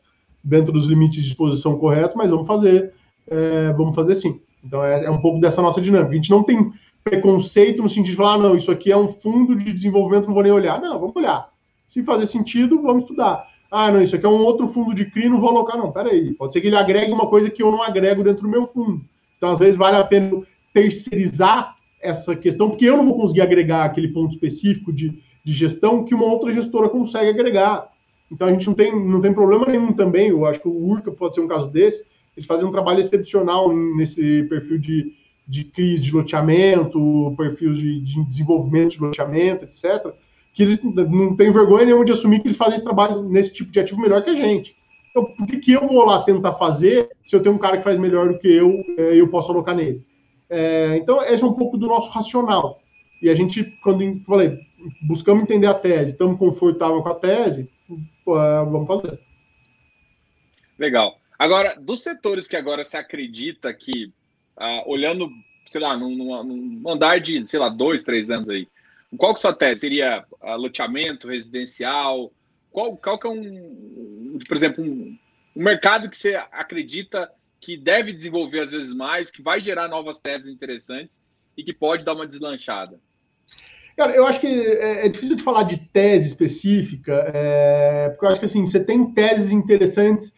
S2: dentro dos limites de exposição corretos, mas vamos fazer, é, vamos fazer sim. Então é, é, um pouco dessa nossa dinâmica. A gente não tem preconceito no sentido de falar, ah, não, isso aqui é um fundo de desenvolvimento, não vou nem olhar. Não, vamos olhar. Se fazer sentido, vamos estudar. Ah, não, isso aqui é um outro fundo de CRI, não vou alocar, não. Peraí, pode ser que ele agregue uma coisa que eu não agrego dentro do meu fundo. Então, às vezes, vale a pena terceirizar essa questão, porque eu não vou conseguir agregar aquele ponto específico de, de gestão que uma outra gestora consegue agregar. Então a gente não tem, não tem problema nenhum também, eu acho que o Urca pode ser um caso desse, eles fazem um trabalho excepcional nesse perfil de, de crise de loteamento, perfil de, de desenvolvimento de loteamento, etc., que eles não têm vergonha nenhuma de assumir que eles fazem esse trabalho nesse tipo de ativo melhor que a gente. Então, por que, que eu vou lá tentar fazer se eu tenho um cara que faz melhor do que eu e eu posso alocar nele? É, então, esse é um pouco do nosso racional. E a gente, quando falei, buscamos entender a tese, estamos confortáveis com a tese, é, vamos fazer.
S1: Legal. Agora, dos setores que agora se acredita que, ah, olhando, sei lá, num, num, andar de, sei lá, dois, três anos aí, qual que é a sua tese? Seria loteamento, residencial? Qual, qual que é um, por exemplo, um, um mercado que você acredita que deve desenvolver às vezes mais, que vai gerar novas teses interessantes e que pode dar uma deslanchada?
S2: Cara, eu acho que é, é difícil de falar de tese específica, é, porque eu acho que assim, você tem teses interessantes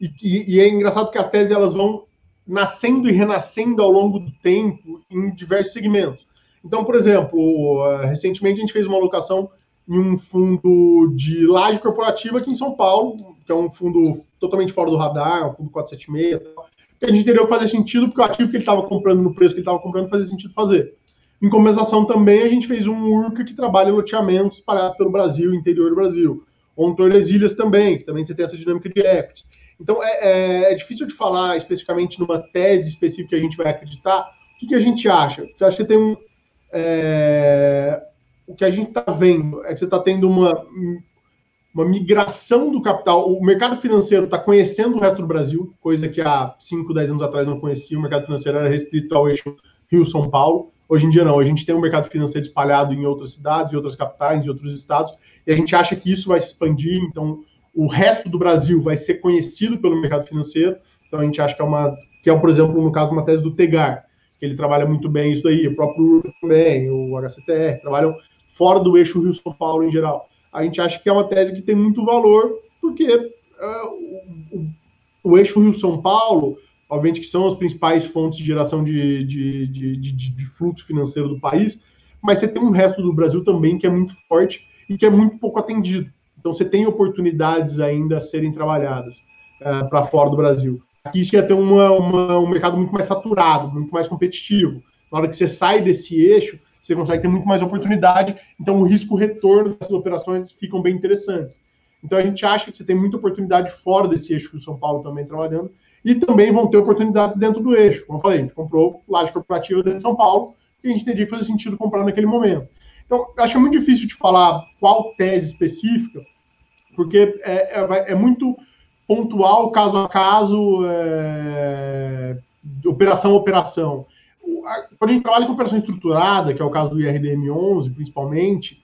S2: e, e, e, é engraçado que as teses elas vão nascendo e renascendo ao longo do tempo em diversos segmentos. Então, por exemplo, recentemente a gente fez uma alocação em um fundo de laje corporativa aqui em São Paulo, que é um fundo totalmente fora do radar, um fundo 476, que a gente entendeu que fazia sentido, porque o ativo que ele estava comprando no preço que ele estava comprando fazia sentido fazer. Em compensação, também a gente fez um URCA que trabalha loteamentos espalhados pelo Brasil, interior do Brasil. Ou um Tordesilhas também, que também você tem essa dinâmica de equities. Então, é, é, é, difícil de falar especificamente numa tese específica que a gente vai acreditar. O que, que a gente acha? Eu acho que você tem um. É, o que a gente está vendo é que você está tendo uma, uma migração do capital. O mercado financeiro está conhecendo o resto do Brasil, coisa que há 5, 10 anos atrás não conhecia. O mercado financeiro era restrito ao eixo Rio-São Paulo. Hoje em dia não, a gente tem um mercado financeiro espalhado em outras cidades, em outras capitais, em outros estados, e a gente acha que isso vai se expandir, então o resto do Brasil vai ser conhecido pelo mercado financeiro, então a gente acha que é uma, que é, por exemplo, no caso, uma tese do Tegar, que ele trabalha muito bem isso aí, o próprio também, o HCTR, trabalham fora do eixo Rio-São Paulo em geral. A gente acha que é uma tese que tem muito valor, porque uh, o, o, eixo Rio-São Paulo obviamente que são as principais fontes de geração de, de, de, de, fluxo financeiro do país, mas você tem um resto do Brasil também que é muito forte e que é muito pouco atendido. Então você tem oportunidades ainda a serem trabalhadas uh, para fora do Brasil. Aqui você ia ter uma, uma, um mercado muito mais saturado, muito mais competitivo. Na hora que você sai desse eixo, você consegue ter muito mais oportunidade, então o risco-retorno dessas operações ficam bem interessantes. Então a gente acha que você tem muita oportunidade fora desse eixo que o São Paulo também trabalhando, e também vão ter oportunidades dentro do eixo. Como eu falei, a gente comprou laje corporativa dentro de São Paulo e a gente entendia que fazia sentido comprar naquele momento. Então, acho muito difícil de falar qual tese específica, porque é, é, é muito pontual, caso a caso, é, operação a operação. Quando a gente trabalha com operação estruturada, que é o caso do IRDM11, principalmente,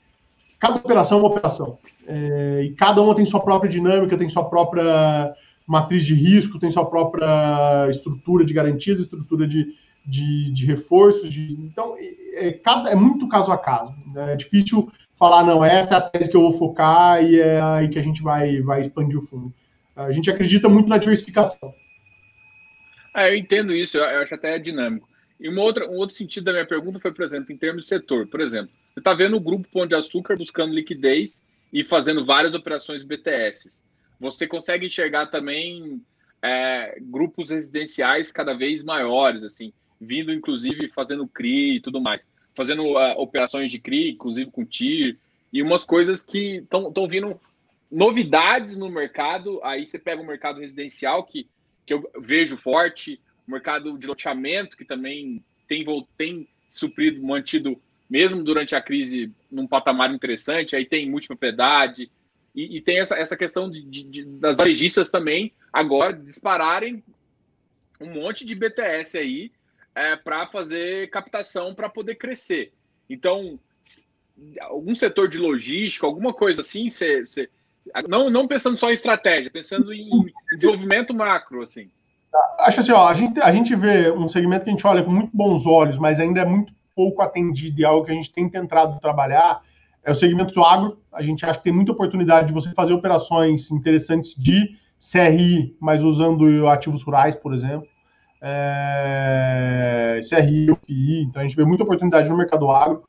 S2: cada operação é uma operação. É, e cada uma tem sua própria dinâmica, tem sua própria matriz de risco, tem sua própria estrutura de garantias, estrutura de, de, de reforços. De, então, é, cada, é muito caso a caso. Né? É difícil falar, não, essa é a tese que eu vou focar e é aí que a gente vai, vai expandir o fundo. A gente acredita muito na diversificação.
S1: É, eu entendo isso, eu acho até dinâmico. E uma outra, um outro sentido da minha pergunta foi, por exemplo, em termos de setor. Por exemplo, você está vendo o grupo Pão de Açúcar buscando liquidez e fazendo várias operações BTS você consegue enxergar também é, grupos residenciais cada vez maiores, assim, vindo inclusive fazendo CRI e tudo mais, fazendo uh, operações de CRI, inclusive com TIR, e umas coisas que estão vindo novidades no mercado. Aí você pega o mercado residencial, que, que eu vejo forte, o mercado de loteamento, que também tem, tem suprido, mantido, mesmo durante a crise, num patamar interessante. Aí tem multipropriedade, e, e tem essa, essa questão de, de, das varejistas também agora dispararem um monte de BTS aí é, para fazer captação para poder crescer. Então, algum setor de logística, alguma coisa assim, você, não, não pensando só em estratégia, pensando em, desenvolvimento macro, assim.
S2: Acho assim, ó, a gente, a gente vê um segmento que a gente olha com muito bons olhos, mas ainda é muito pouco atendido e é algo que a gente tem tentado trabalhar, é o segmento do agro. A gente acha que tem muita oportunidade de você fazer operações interessantes de CRI, mas usando ativos rurais, por exemplo. É, CRI, UPI. Então a gente vê muita oportunidade no mercado agro.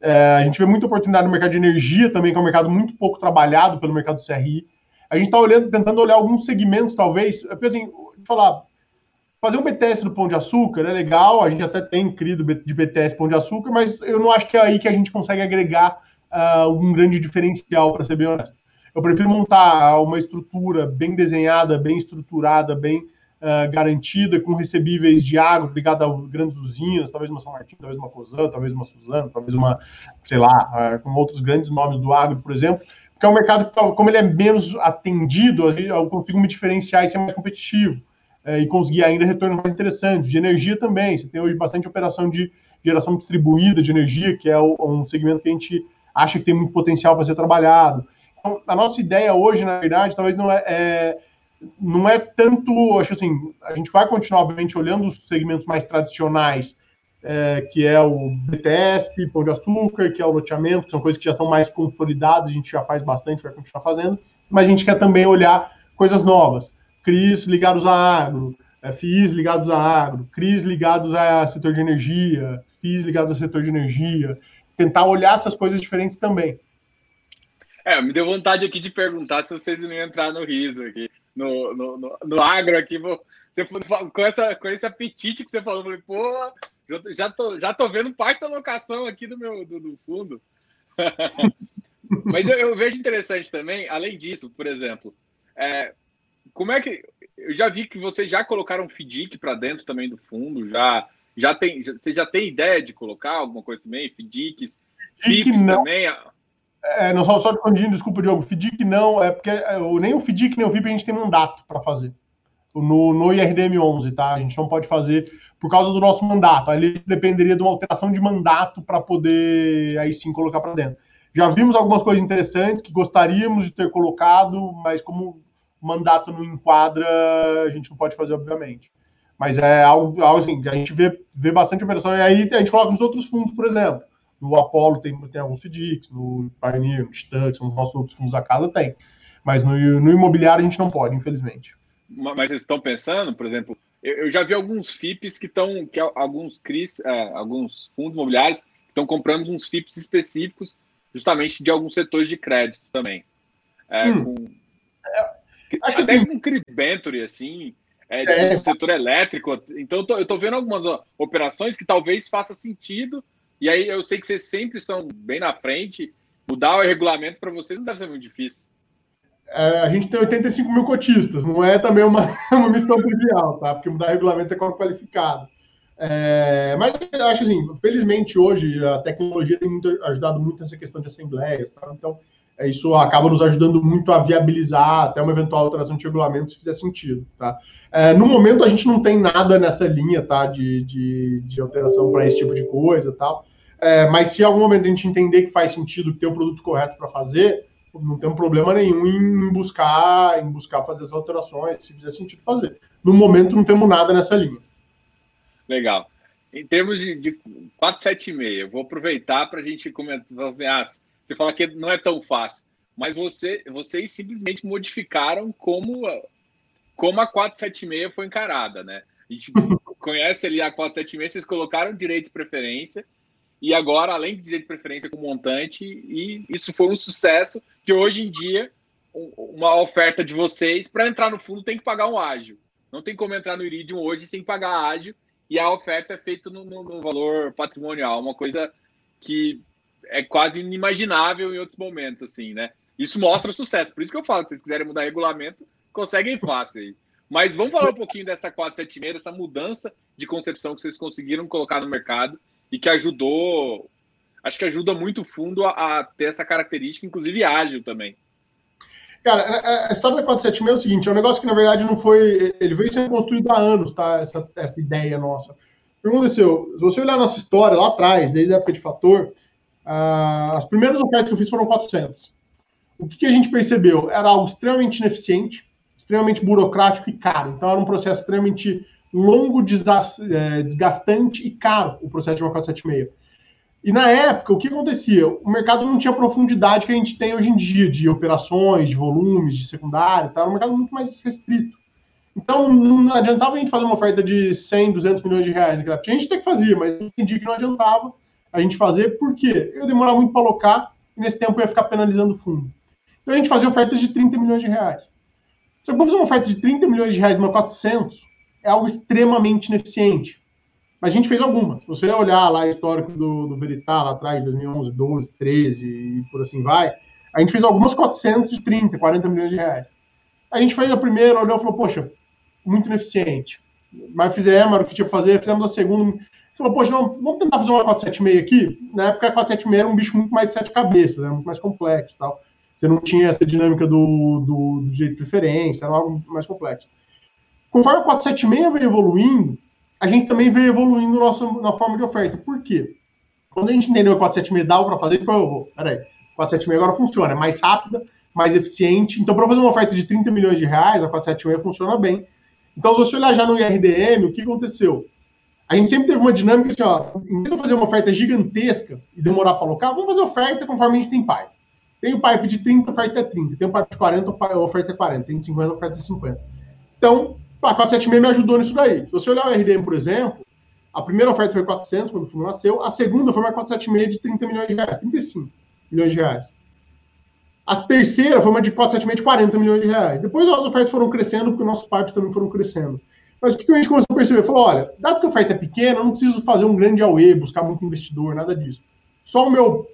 S2: É, a gente vê muita oportunidade no mercado de energia também, que é um mercado muito pouco trabalhado pelo mercado CRI. A gente está olhando, tentando olhar alguns segmentos, talvez. Porque assim, falar, fazer um BTS do Pão de Açúcar é legal, a gente até tem crido de BTS Pão de Açúcar, mas eu não acho que é aí que a gente consegue agregar uh, um grande diferencial, para ser bem honesto. Eu prefiro montar uma estrutura bem desenhada, bem estruturada, bem uh, garantida, com recebíveis de água ligada a grandes usinas, talvez uma São Martinho, talvez uma Cosan, talvez uma Suzano, talvez uma, sei lá, uh, com outros grandes nomes do agro, por exemplo, porque é um mercado que, como ele é menos atendido, eu consigo me diferenciar e ser mais competitivo. Uh, e conseguir ainda retornos mais interessantes. De energia também, você tem hoje bastante operação de geração distribuída de energia, que é um segmento que a gente acha que tem muito potencial para ser trabalhado. Então, a nossa ideia hoje, na verdade, talvez não é, é não é tanto, acho assim, a gente vai continuar, obviamente, olhando os segmentos mais tradicionais, é, que é o BTS, Pão de Açúcar, que é o loteamento, que são coisas que já são mais consolidadas, a gente já faz bastante, vai continuar fazendo, mas a gente quer também olhar coisas novas, CRIs ligados a agro, é, FIIs ligados a agro, CRIs ligados a setor de energia, FIIs ligados a setor de energia, tentar olhar essas coisas diferentes também.
S1: É, me deu vontade aqui de perguntar se vocês não iam entrar no riso aqui, no, no, no, no agro aqui. Você, com, essa, com esse apetite que você falou, eu falei, pô, já tô, já tô vendo parte da locação aqui do meu do, do fundo. Mas eu, eu, vejo interessante também, além disso, por exemplo, é, como é que. Eu já vi que vocês já colocaram FDIC para dentro também do fundo, já. Já tem, já, você já tem ideia de colocar alguma coisa também? FDICs, FIPs também?
S2: É, não, só, só corrigindo, desculpa, Diogo. FDIC não, é porque é, nem o FDIC nem o VIP a gente tem mandato para fazer. No, no IRDM 11, tá? A gente não pode fazer por causa do nosso mandato. Aí dependeria de uma alteração de mandato para poder aí sim colocar para dentro. Já vimos algumas coisas interessantes que gostaríamos de ter colocado, mas como o mandato não enquadra, a gente não pode fazer, obviamente. Mas é algo, algo assim, que a gente vê, vê bastante operação, e aí a gente coloca nos outros fundos, por exemplo. No Apollo tem, tem alguns FDICs, no Pioneer, no Stutz, nos nossos outros fundos da casa tem. Mas no, no imobiliário a gente não pode, infelizmente.
S1: Mas vocês estão pensando, por exemplo, eu, eu já vi alguns FIPs que estão, que alguns CRIs, é, alguns fundos imobiliários estão comprando uns FIPs específicos, justamente de alguns setores de crédito também. É, hum. com, é, acho que até assim, com CRI assim, é, de é, setor elétrico. Então, eu tô, eu tô vendo algumas operações que talvez faça sentido e aí eu sei que vocês sempre são bem na frente. Mudar o regulamento para vocês não deve ser muito difícil.
S2: É, a gente tem 85 mil cotistas, não é também uma, uma missão trivial, tá? Porque mudar o regulamento é qualificado. É, mas acho assim, felizmente hoje a tecnologia tem muito, ajudado muito nessa questão de assembleias, tá? Então isso acaba nos ajudando muito a viabilizar até uma eventual alteração de regulamento se fizer sentido, tá? É, no momento a gente não tem nada nessa linha, tá? De, de, de alteração para esse tipo de coisa, tal. É, mas se em algum momento a gente entender que faz sentido, que tem o produto correto para fazer, não tem problema nenhum em buscar, em buscar fazer as alterações, se fizer sentido fazer. No momento não temos nada nessa linha.
S1: Legal. Em termos de, de 476, eu vou aproveitar para a gente comentar assim, você fala que não é tão fácil, mas você, vocês simplesmente modificaram como, como a 476 foi encarada, né? A gente conhece ali a 476, vocês colocaram direito de preferência, e agora, além de dizer de preferência com montante, e isso foi um sucesso que hoje em dia uma oferta de vocês para entrar no fundo tem que pagar um ágio. Não tem como entrar no Iridium hoje sem pagar ágio e a oferta é feita no, no, no, valor patrimonial, uma coisa que é quase inimaginável em outros momentos, assim, né? Isso mostra o sucesso. Por isso que eu falo, se vocês quiserem mudar regulamento, conseguem fácil aí. Mas vamos falar um pouquinho dessa 476, dessa mudança de concepção que vocês conseguiram colocar no mercado e que ajudou, acho que ajuda muito fundo a, a ter essa característica, inclusive ágil também.
S2: Cara, a história da 476 é o seguinte, é um negócio que na verdade não foi, ele veio sendo construído há anos, tá? Essa, essa ideia nossa. O que aconteceu? Se você olhar a nossa história lá atrás, desde a época de fator, uh, as primeiras ofertas que eu fiz foram 400. O que, que a gente percebeu? Era algo extremamente ineficiente, extremamente burocrático e caro. Então era um processo extremamente longo, é, desgastante e caro o processo de uma 476. E na época, o que acontecia? O mercado não tinha a profundidade que a gente tem hoje em dia, de operações, de volumes, de secundário, tá? era um mercado muito mais restrito. Então, não adiantava a gente fazer uma oferta de 100, 200 milhões de reais. A gente tem que fazer, mas entendi que não adiantava a gente fazer, porque eu demorava muito para alocar e nesse tempo eu ia ficar penalizando o fundo. Então, a gente fazia ofertas de 30 milhões de reais. Se eu fazer uma oferta de 30 milhões de reais, uma 400, é algo extremamente ineficiente. Mas a gente fez algumas. Se você olhar lá o histórico do, do Veritá, lá atrás, 2011, 12, 13 e por assim vai, a gente fez algumas 430, 40 milhões de reais. A gente fez a primeira, olhou e falou, poxa, muito ineficiente. Mas fizemos, era o que tinha que fazer, fizemos a segunda. Falou, poxa, não, vamos tentar fazer uma 476 aqui? Na época, a 476 era um bicho muito mais de sete cabeças, né, muito mais complexo tal. Você não tinha essa dinâmica do, do, do jeito de preferência, era algo mais complexo. Conforme a 476 veio evoluindo, a gente também veio evoluindo nossa, na forma de oferta. Por quê? Quando a gente entendeu a 476 dava para fazer, a gente falou, oh, peraí, 476 agora funciona, é mais rápida, mais eficiente. Então, para fazer uma oferta de 30 milhões de reais, a 476 funciona bem. Então, se você olhar já no IRDM, o que aconteceu? A gente sempre teve uma dinâmica assim, ó, em vez de fazer uma oferta gigantesca e demorar para alocar, vamos fazer oferta conforme a gente tem pipe. Tem o pipe de 30, a oferta é 30. Tem o pipe de 40, a oferta é 40. Tem de 50, a oferta é 50. Então, a 476 me ajudou nisso daí. Se você olhar o RDM, por exemplo, a primeira oferta foi 400, quando o fundo nasceu. A segunda foi uma 476 de 30 milhões de reais. 35 milhões de reais. A terceira foi uma de 476 de 40 milhões de reais. Depois as ofertas foram crescendo, porque nossos pipes também foram crescendo. Mas o que a gente começou a perceber? Falou, olha, dado que a oferta é pequena, eu não preciso fazer um grande AUE, buscar muito investidor, nada disso. Só o meu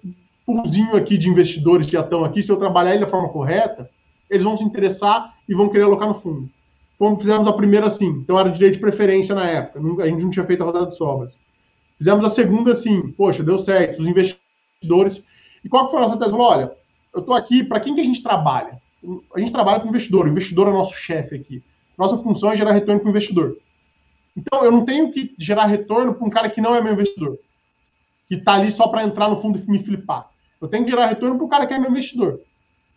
S2: poolzinho aqui de investidores que já estão aqui, se eu trabalhar ele da forma correta, eles vão se interessar e vão querer alocar no fundo. Como fizemos a primeira assim, então era direito de preferência na época, a gente não tinha feito a rodada de sobras. Fizemos a segunda assim, poxa, deu certo, os investidores. E qual que foi a nossa tese? Falou, olha, eu estou aqui, para quem que a gente trabalha? A gente trabalha com investidor, o investidor é nosso chefe aqui. Nossa função é gerar retorno para o investidor. Então, eu não tenho que gerar retorno para um cara que não é meu investidor, que está ali só para entrar no fundo e me flipar. Eu tenho que gerar retorno para o cara que é meu investidor.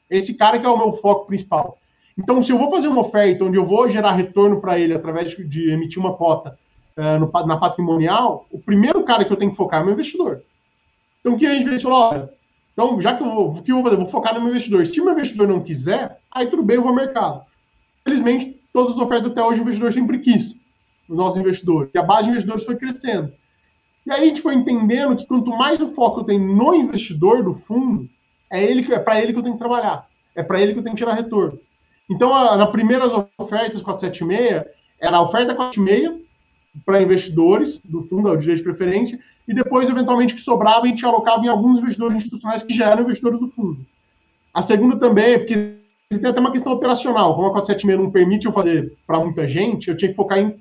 S2: Esse cara que é o meu foco principal. Então, se eu vou fazer uma oferta onde eu vou gerar retorno para ele através de, emitir uma cota uh, no, na patrimonial, o primeiro cara que eu tenho que focar é o meu investidor. Então, o que a gente fez? Falou, olha, então, já que eu vou, o que eu vou fazer? Eu vou focar no meu investidor. Se o meu investidor não quiser, aí tudo bem, eu vou ao mercado. Felizmente, todas as ofertas até hoje o investidor sempre quis, o nosso investidor. E a base de investidores foi crescendo. E aí a gente foi entendendo que quanto mais o foco eu tenho no investidor do fundo, é ele que é para ele que eu tenho que trabalhar. É para ele que eu tenho que tirar retorno. Então, a, na primeiras ofertas 476, era a oferta 476 para investidores do fundo, o direito de preferência, e depois, eventualmente, que sobrava, a gente alocava em alguns investidores institucionais que já eram investidores do fundo. A segunda também, porque tem até uma questão operacional. Como a 476 não permite eu fazer para muita gente, eu tinha que focar em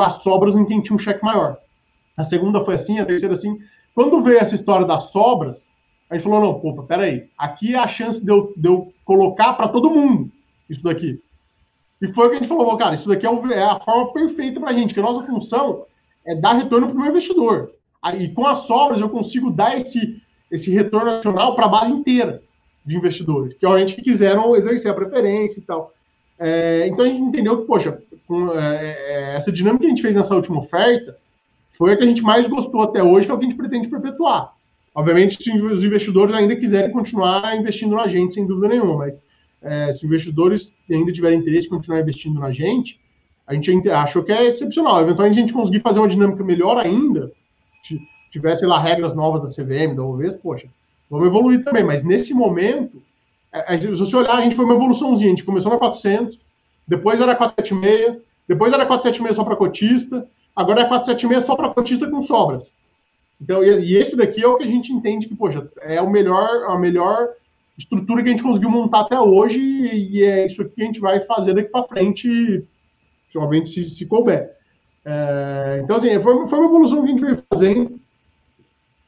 S2: as sobras em quem tinha um cheque maior. A segunda foi assim, a terceira assim. Quando veio essa história das sobras, a gente falou, não, opa, peraí, aqui é a chance de eu, de eu colocar para todo mundo isso daqui. E foi o que a gente falou, cara, isso daqui é, é a forma perfeita para a gente, que a nossa função é dar retorno para o meu investidor. E com as sobras eu consigo dar esse, esse retorno nacional para a base inteira de investidores, que obviamente que quiseram exercer a preferência e tal. É, então a gente entendeu que, poxa, com, é, é, essa dinâmica que a gente fez nessa última oferta foi a que a gente mais gostou até hoje, que é o que a gente pretende perpetuar. Obviamente, se os investidores ainda quiserem continuar investindo na gente, sem dúvida nenhuma, mas é, se os investidores ainda tiverem interesse em continuar investindo na gente, a gente achou que é excepcional. Eventualmente, a gente conseguir fazer uma dinâmica melhor ainda, tivesse lá regras novas da CVM, da UVS, poxa, Vamos evoluir também, mas nesse momento, é, é, se você olhar, a gente foi uma evoluçãozinha. A gente começou na 400, depois era 476, depois era 476 só para cotista, agora é 476 só para cotista com sobras. Então, e esse daqui é o que a gente entende que, poxa, é o melhor, a melhor estrutura que a gente conseguiu montar até hoje e é isso que a gente vai fazer daqui para frente, principalmente se, se couber. É, então, assim, foi, foi uma evolução que a gente veio fazendo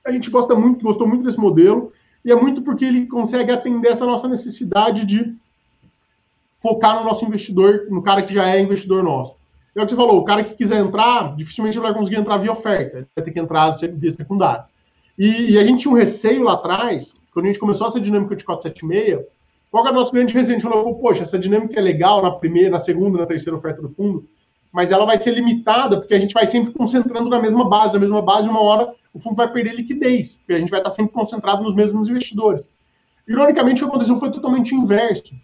S2: a gente gosta muito, gostou muito desse modelo, e é muito porque ele consegue atender essa nossa necessidade de focar no nosso investidor, no cara que já é investidor nosso. É o que você falou, o cara que quiser entrar, dificilmente vai conseguir entrar via oferta, ele vai ter que entrar via secundário. E, e, a gente tinha um receio lá atrás, quando a gente começou essa dinâmica de 476, qual era o nosso grande receio? A gente falou, poxa, essa dinâmica é legal na primeira, na segunda, na terceira oferta do fundo, mas ela vai ser limitada, porque a gente vai sempre concentrando na mesma base, na mesma base, uma hora o fundo vai perder liquidez, porque a gente vai estar sempre concentrado nos mesmos investidores. Ironicamente, o que aconteceu foi totalmente inverso,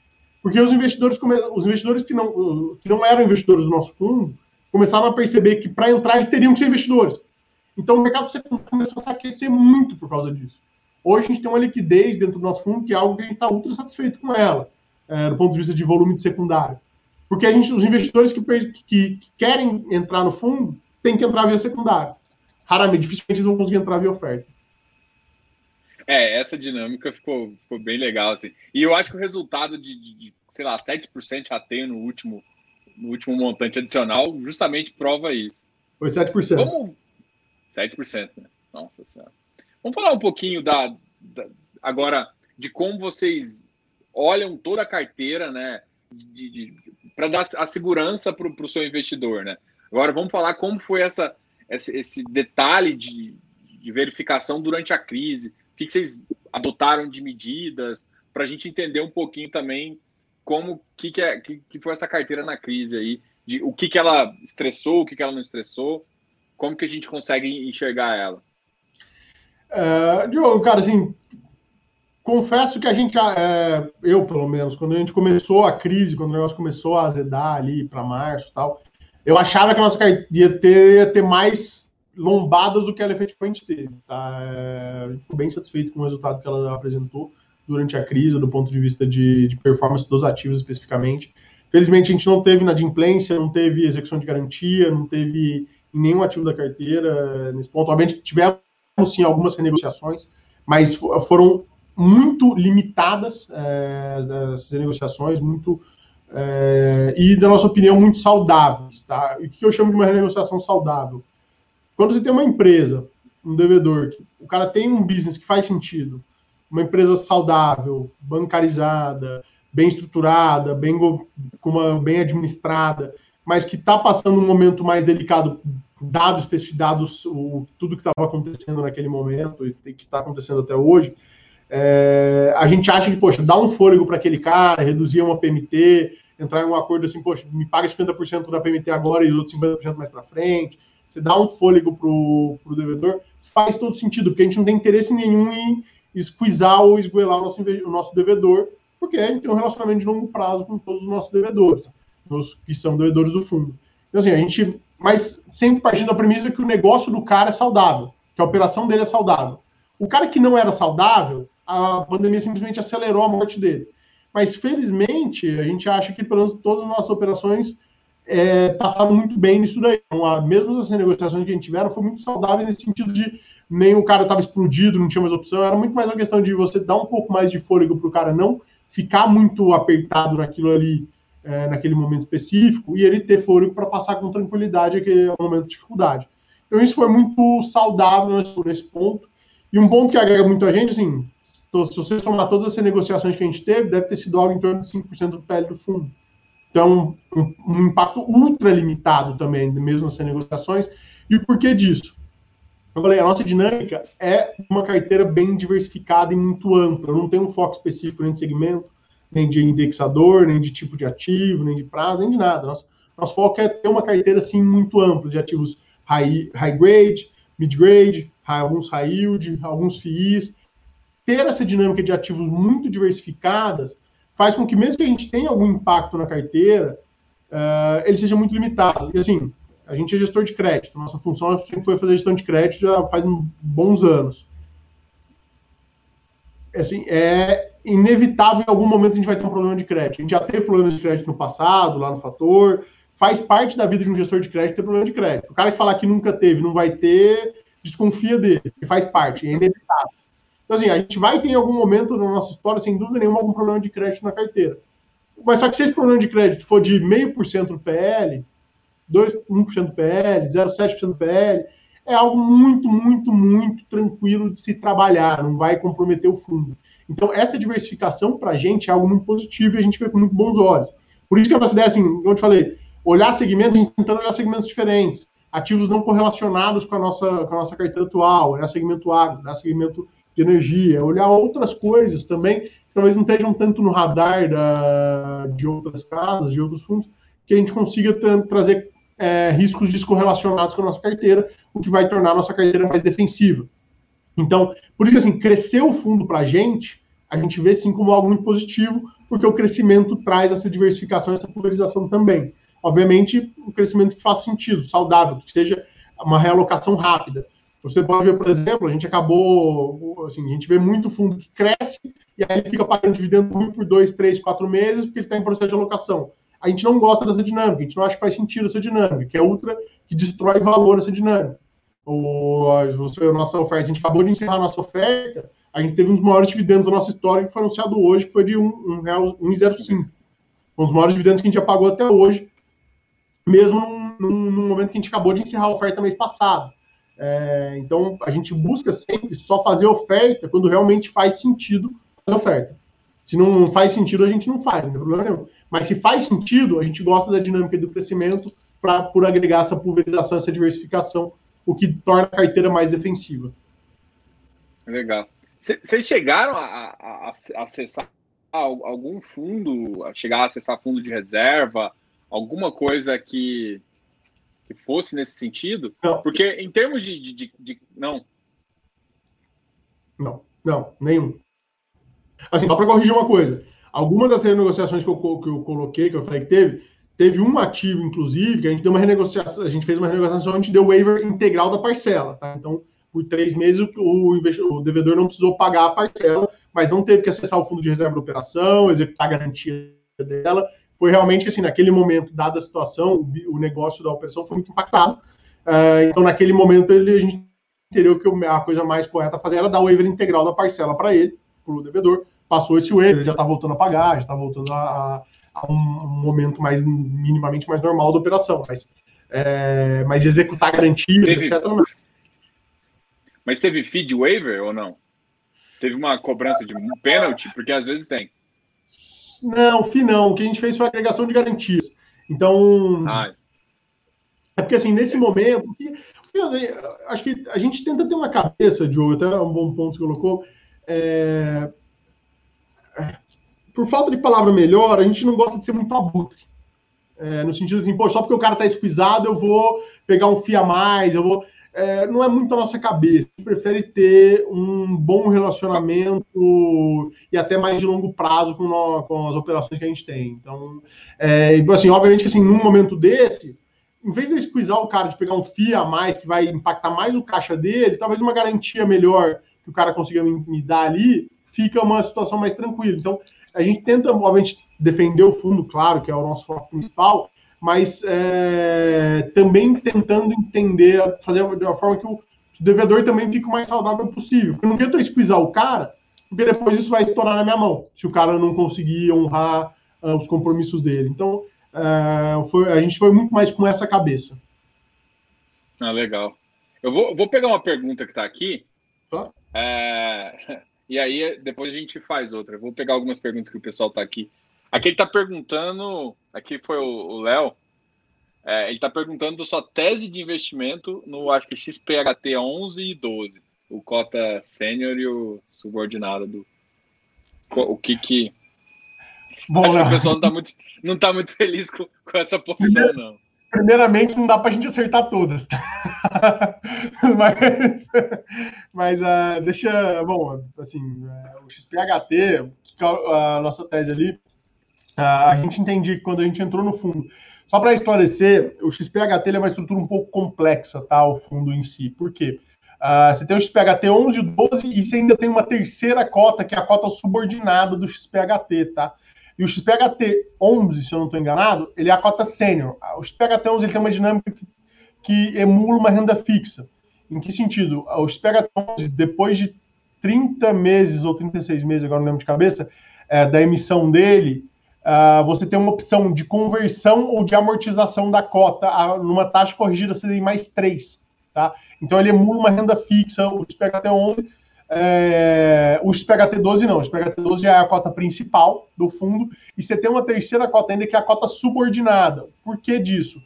S2: porque os investidores, os investidores que, não, que não eram investidores do nosso fundo começaram a perceber que para entrar eles teriam que ser investidores. Então o mercado começou a se aquecer muito por causa disso. Hoje a gente tem uma liquidez dentro do nosso fundo que é algo que a gente está ultra satisfeito com ela, é, do ponto de vista de volume de secundário. Porque a gente, os investidores que, que, que querem entrar no fundo têm que entrar via secundário. Raramente, dificilmente eles vão conseguir entrar via oferta.
S1: É, essa dinâmica ficou, ficou bem legal, assim. E eu acho que o resultado de, de, de sei lá, 7% AT no último, no último montante adicional justamente prova isso.
S2: Foi 7%.
S1: Vamos... 7%, né? Nossa Senhora. Vamos falar um pouquinho da, da agora de como vocês olham toda a carteira, né? Para dar a segurança para o seu investidor, né? Agora vamos falar como foi essa, esse, esse detalhe de, de verificação durante a crise, o que, que vocês adotaram de medidas, para a gente entender um pouquinho também como que, que, é, que, que foi essa carteira na crise aí, de o que, que ela estressou, o que, que ela não estressou, como que a gente consegue enxergar ela?
S2: É, Diogo, cara, assim, confesso que a gente, é, eu pelo menos, quando a gente começou a crise, quando o negócio começou a azedar ali para março e tal, eu achava que a nossa ia ter, ia ter mais lombadas do que ela efetivamente teve. Tá? É, fico bem satisfeito com o resultado que ela apresentou durante a crise, do ponto de vista de, de performance dos ativos especificamente. Felizmente, a gente não teve inadimplência, não teve execução de garantia, não teve nenhum ativo da carteira nesse ponto. Obviamente, tivemos sim algumas renegociações, mas foram muito limitadas é, essas renegociações, muito é, e, da nossa opinião, muito saudáveis. Tá? E o que eu chamo de uma renegociação saudável? Quando você tem uma empresa, um devedor, que o cara tem um business que faz sentido, uma empresa saudável, bancarizada, bem estruturada, bem, uma, bem administrada, mas que está passando um momento mais delicado, dados, dados o, tudo que estava acontecendo naquele momento e que está acontecendo até hoje, é, a gente acha que, poxa, dá um fôlego para aquele cara, reduzir uma PMT, entrar em um acordo assim, poxa, me paga 50% da PMT agora e outros 50% mais para frente, você dá um fôlego para o devedor, faz todo sentido, porque a gente não tem interesse nenhum em esquizar ou esgoelar o nosso, o nosso devedor, porque a gente tem um relacionamento de longo prazo com todos os nossos devedores, os que são devedores do fundo. Então, assim, a gente. Mas sempre partindo da premissa que o negócio do cara é saudável, que a operação dele é saudável. O cara que não era saudável, a pandemia simplesmente acelerou a morte dele. Mas, felizmente, a gente acha que, pelo menos, todas as nossas operações é, passaram muito bem nisso daí. Então, mesmo as negociações que a gente tiveram, foi muito saudável nesse sentido de nem o cara estava explodido, não tinha mais opção, era muito mais uma questão de você dar um pouco mais de fôlego para o cara não ficar muito apertado naquilo ali, é, naquele momento específico, e ele ter fôlego para passar com tranquilidade aquele momento de dificuldade. Então isso foi muito saudável nesse ponto. E um ponto que agrega muito a gente, assim, se você somar todas as negociações que a gente teve, deve ter sido algo em torno de 5% do PL do fundo. Então, um, um, impacto ultra limitado também, mesmo nessas negociações. E o porquê disso? Eu falei, a nossa dinâmica é uma carteira bem diversificada e muito ampla. Não tem um foco específico nem de segmento, nem de indexador, nem de tipo de ativo, nem de prazo, nem de nada. Nosso, nosso foco é ter uma carteira assim muito ampla de ativos high, high grade, mid grade, alguns high yield, alguns FIIs. Ter essa dinâmica de ativos muito diversificadas faz com que, mesmo que a gente tenha algum impacto na carteira, uh, ele seja muito limitado. E assim, a gente é gestor de crédito, nossa função sempre foi fazer gestão de crédito já faz bons anos. Assim, é inevitável em algum momento a gente vai ter um problema de crédito. A gente já teve problemas de crédito no passado, lá no fator. Faz parte da vida de um gestor de crédito ter problema de crédito. O cara que falar que nunca teve, não vai ter, desconfia dele, faz parte, é inevitável. Então, assim, a gente vai ter em algum momento na nossa história, sem dúvida nenhuma, algum problema de crédito na carteira. Mas só que se esse problema de crédito for de 0,5% do PL, 2, 1% do PL, 0,7% do PL, é algo muito, muito, muito tranquilo de se trabalhar, não vai comprometer o fundo. Então, essa diversificação para a gente é algo muito positivo e a gente vê com muito bons olhos. Por isso que a nossa ideia, assim, como eu te falei, olhar segmentos, tentando olhar segmentos diferentes, ativos não correlacionados com a nossa, com a nossa carteira atual, olhar segmento agro, olhar segmento de energia, olhar outras coisas também, que talvez não estejam tanto no radar da, de outras casas, de outros fundos, que a gente consiga trazer é, riscos descorrelacionados com a nossa carteira, o que vai tornar a nossa carteira mais defensiva. Então, por isso assim, crescer o fundo para a gente, a gente vê sim como algo muito positivo, porque o crescimento traz essa diversificação, essa pulverização também. Obviamente, um crescimento que faça sentido, saudável, que seja uma realocação rápida. Você pode ver, por exemplo, a gente acabou, assim, a gente vê muito fundo que cresce e aí fica pagando dividendo por dois, três, quatro meses porque ele está em processo de alocação. a gente não gosta dessa dinâmica, a gente não acha que faz sentido essa dinâmica, que é ultra, que destrói valor essa dinâmica. O, a, a nossa oferta, a gente acabou de encerrar a nossa oferta, a gente teve um dos maiores dividendos da nossa história, que foi anunciado hoje, que foi de 1,05. Um dos maiores dividendos que a gente já pagou até hoje, mesmo num, num, momento que a gente acabou de encerrar a oferta mês passado. É, então, a gente busca sempre só fazer oferta quando realmente faz sentido fazer oferta. Se não faz sentido, a gente não faz, não tem problema nenhum. Mas se faz sentido, a gente gosta da dinâmica do crescimento para por agregar essa pulverização, essa diversificação, o que torna a carteira mais defensiva.
S1: Legal. Vocês chegaram a, a, a, acessar algum fundo, a chegar a acessar fundo de reserva, alguma coisa que que fosse nesse sentido? Não. Porque em termos de, de, de, de, Não.
S2: Não, não, nenhum. Assim, só para corrigir uma coisa. Algumas das renegociações que eu, que eu coloquei, que eu falei que teve, teve um ativo, inclusive, que a gente deu uma renegociação, a gente fez uma renegociação, a gente deu waiver integral da parcela, tá? Então, por três meses, o, o, devedor não precisou pagar a parcela, mas não teve que acessar o fundo de reserva de operação, executar a garantia dela, foi realmente assim, naquele momento, dada a situação, o, negócio da operação foi muito impactado. Uh, então, naquele momento, ele, a gente entendeu que a coisa mais correta a fazer era dar o waiver integral da parcela para ele, para o devedor. Passou esse waiver, ele já está voltando a pagar, já está voltando a, a, um momento mais minimamente mais normal da operação. Mas, é, mas executar garantias, teve, etc. Não.
S1: Mas teve feed waiver ou não? Teve uma cobrança de um pênalti? Porque às vezes tem.
S2: Não, FI não. O que a gente fez foi agregação de garantias. Então. Ah. É porque, assim, nesse momento. acho que a gente tenta ter uma cabeça, Diogo, até um bom ponto que colocou. É, é, por falta de palavra melhor, a gente não gosta de ser muito abutre. É, no sentido assim, pô, só porque o cara tá esquisado, eu vou pegar um FIA a mais, eu vou é, não é muito a nossa cabeça. A gente prefere ter um bom relacionamento e até mais de longo prazo com, nós, com as operações que a gente tem. Então, é, assim, obviamente que assim, num momento desse, em vez de squeezar o cara de pegar um FII a mais que vai impactar mais o caixa dele, talvez uma garantia melhor que o cara consiga me dar ali, fica uma situação mais tranquila. Então, a gente tenta, obviamente, defender o fundo, claro, que é o nosso foco principal, mas é, também tentando entender, fazer de uma forma que o devedor também fique o mais saudável possível. Porque eu não quero esquisar o cara, porque depois isso vai estourar na minha mão, se o cara não conseguir honrar uh, os compromissos dele. Então, uh, foi, a gente foi muito mais com essa cabeça.
S1: Ah, legal. Eu vou, vou pegar uma pergunta que está aqui. Tá. É, e aí depois a gente faz outra. Eu vou pegar algumas perguntas que o pessoal está aqui Aqui ele está perguntando, aqui foi o Léo, é, ele está perguntando sua tese de investimento no, acho que XPHT 11 e 12, o cota sênior e o subordinado do o que que Bom, acho que o pessoal não está muito, não tá muito feliz com, com essa posição, não.
S2: Primeiramente, não dá para a gente acertar todas, tá? mas, mas uh, deixa, bom, assim, uh, o XPHT, que é a nossa tese ali, a gente entendia que quando a gente entrou no fundo, só para esclarecer, o XPHT é uma estrutura um pouco complexa, tá? O fundo em si. Por quê? Uh, você tem o XPHT 11 e 12 e você ainda tem uma terceira cota, que é a cota subordinada do XPHT, tá? E o XPHT 11, se eu não estou enganado, ele é a cota sênior. O XPHT 11 ele tem uma dinâmica que, que emula uma renda fixa. Em que sentido? O XPHT 11, depois de 30 meses ou 36 meses, agora não lembro de cabeça, é, da emissão dele, uh, você tem uma opção de conversão ou de amortização da cota a, numa taxa corrigida CDI mais 3. Tá? Então ele emula uma renda fixa, o SPHT 11, é, o SPHT 12 não, o SPHT 12 já é a cota principal do fundo, e você tem uma terceira cota ainda que é a cota subordinada. Por que disso?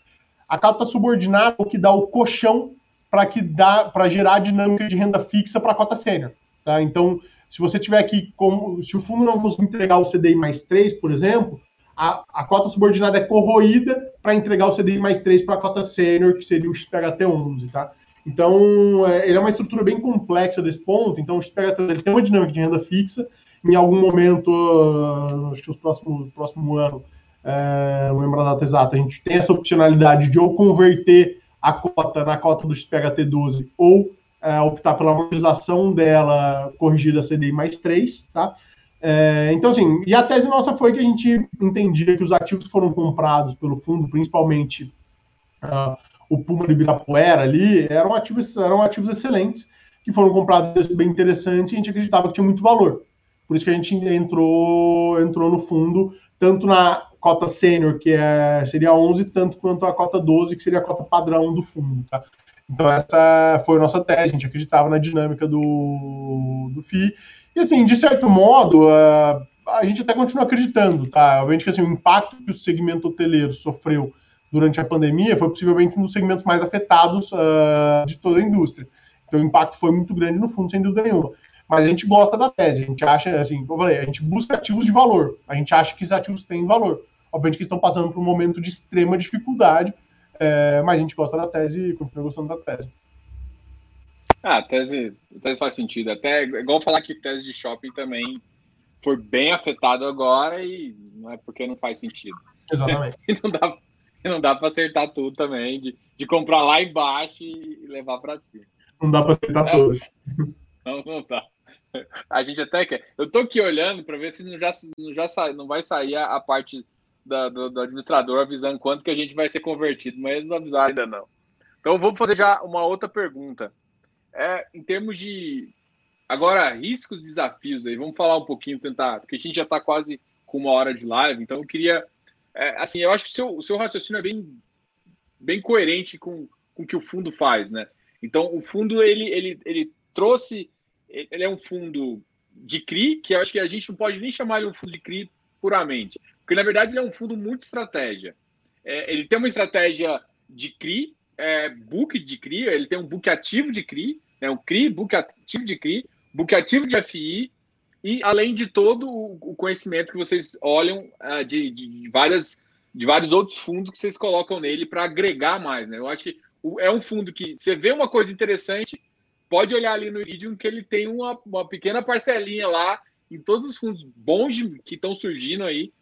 S2: A cota subordinada é o que dá o colchão para que dá para gerar dinâmica de renda fixa para a cota sênior. Tá? Então, se você tiver aqui, como, se o fundo não conseguir entregar o CDI mais 3, por exemplo, a, a cota subordinada é corroída para entregar o CDI mais 3 para a cota sênior, que seria o XPHT11, tá? Então, é, ele é uma estrutura bem complexa desse ponto. Então, o XPHT tem uma dinâmica de renda fixa. Em algum momento, uh, acho que no próximo, próximo ano, é, não lembro a data exata, a gente tem essa opcionalidade de ou converter a cota na cota do XPHT12 ou é, optar pela amortização dela corrigida CDI mais 3, tá? É, então, assim, e a tese nossa foi que a gente entendia que os ativos foram comprados pelo fundo, principalmente uh, o Puma de Ibirapuera ali, eram ativos, eram ativos excelentes, que foram comprados bem interessantes e a gente acreditava que tinha muito valor. Por isso que a gente entrou, entrou no fundo, tanto na cota sênior, que é, seria 11, tanto quanto a cota 12, que seria a cota padrão do fundo. Tá? Então, essa foi a nossa tese, a gente acreditava na dinâmica do, do FII. E, assim, de certo modo, a, a gente até continua acreditando, tá? Obviamente que assim, o impacto que o segmento hoteleiro sofreu durante a pandemia foi possivelmente um dos segmentos mais afetados uh, de toda a indústria. Então, o impacto foi muito grande no fundo, sem dúvida nenhuma. Mas a gente gosta da tese, a gente acha, assim, como eu falei, a gente busca ativos de valor, a gente acha que esses ativos têm valor. Obviamente que estão passando por um momento de extrema dificuldade, é, mas a gente gosta da tese e continua gostando da tese.
S1: Ah, a tese, a tese faz sentido. Até igual falar que tese de shopping também foi bem afetado agora e não é porque não faz sentido.
S2: Exatamente.
S1: e não dá, não dá para acertar tudo também, de, de comprar lá embaixo e levar para cima.
S2: Não dá para acertar é, todos.
S1: Não, não dá. A gente até quer. Eu tô aqui olhando para ver se não já, não já sai, não vai sair a, a parte da, do, do, administrador avisando quanto que a gente vai ser convertido, mas eles não avisaram ainda não. Então vou fazer já uma outra pergunta. É, em termos de agora riscos, desafios aí, vamos falar um pouquinho, tentar, porque a gente já está quase com uma hora de live, então eu queria, é, assim, eu acho que o seu, o seu raciocínio é bem, bem coerente com, com o que o fundo faz, né? Então o fundo ele, ele, ele trouxe, ele é um fundo de CRI, que eu acho que a gente não pode nem chamar de um fundo de CRI puramente, porque na verdade ele é um fundo muito estratégia. É, ele tem uma estratégia de CRI, é, book de CRI, ele tem um book ativo de CRI, né, um CRI, book ativo de CRI, book ativo de FI, e além de todo o, conhecimento que vocês olham uh, de, de, várias, de vários outros fundos que vocês colocam nele para agregar mais. Né? Eu acho que é um fundo que você vê uma coisa interessante, pode olhar ali no Iridium que ele tem uma, uma pequena parcelinha lá em todos os fundos bons que estão surgindo aí.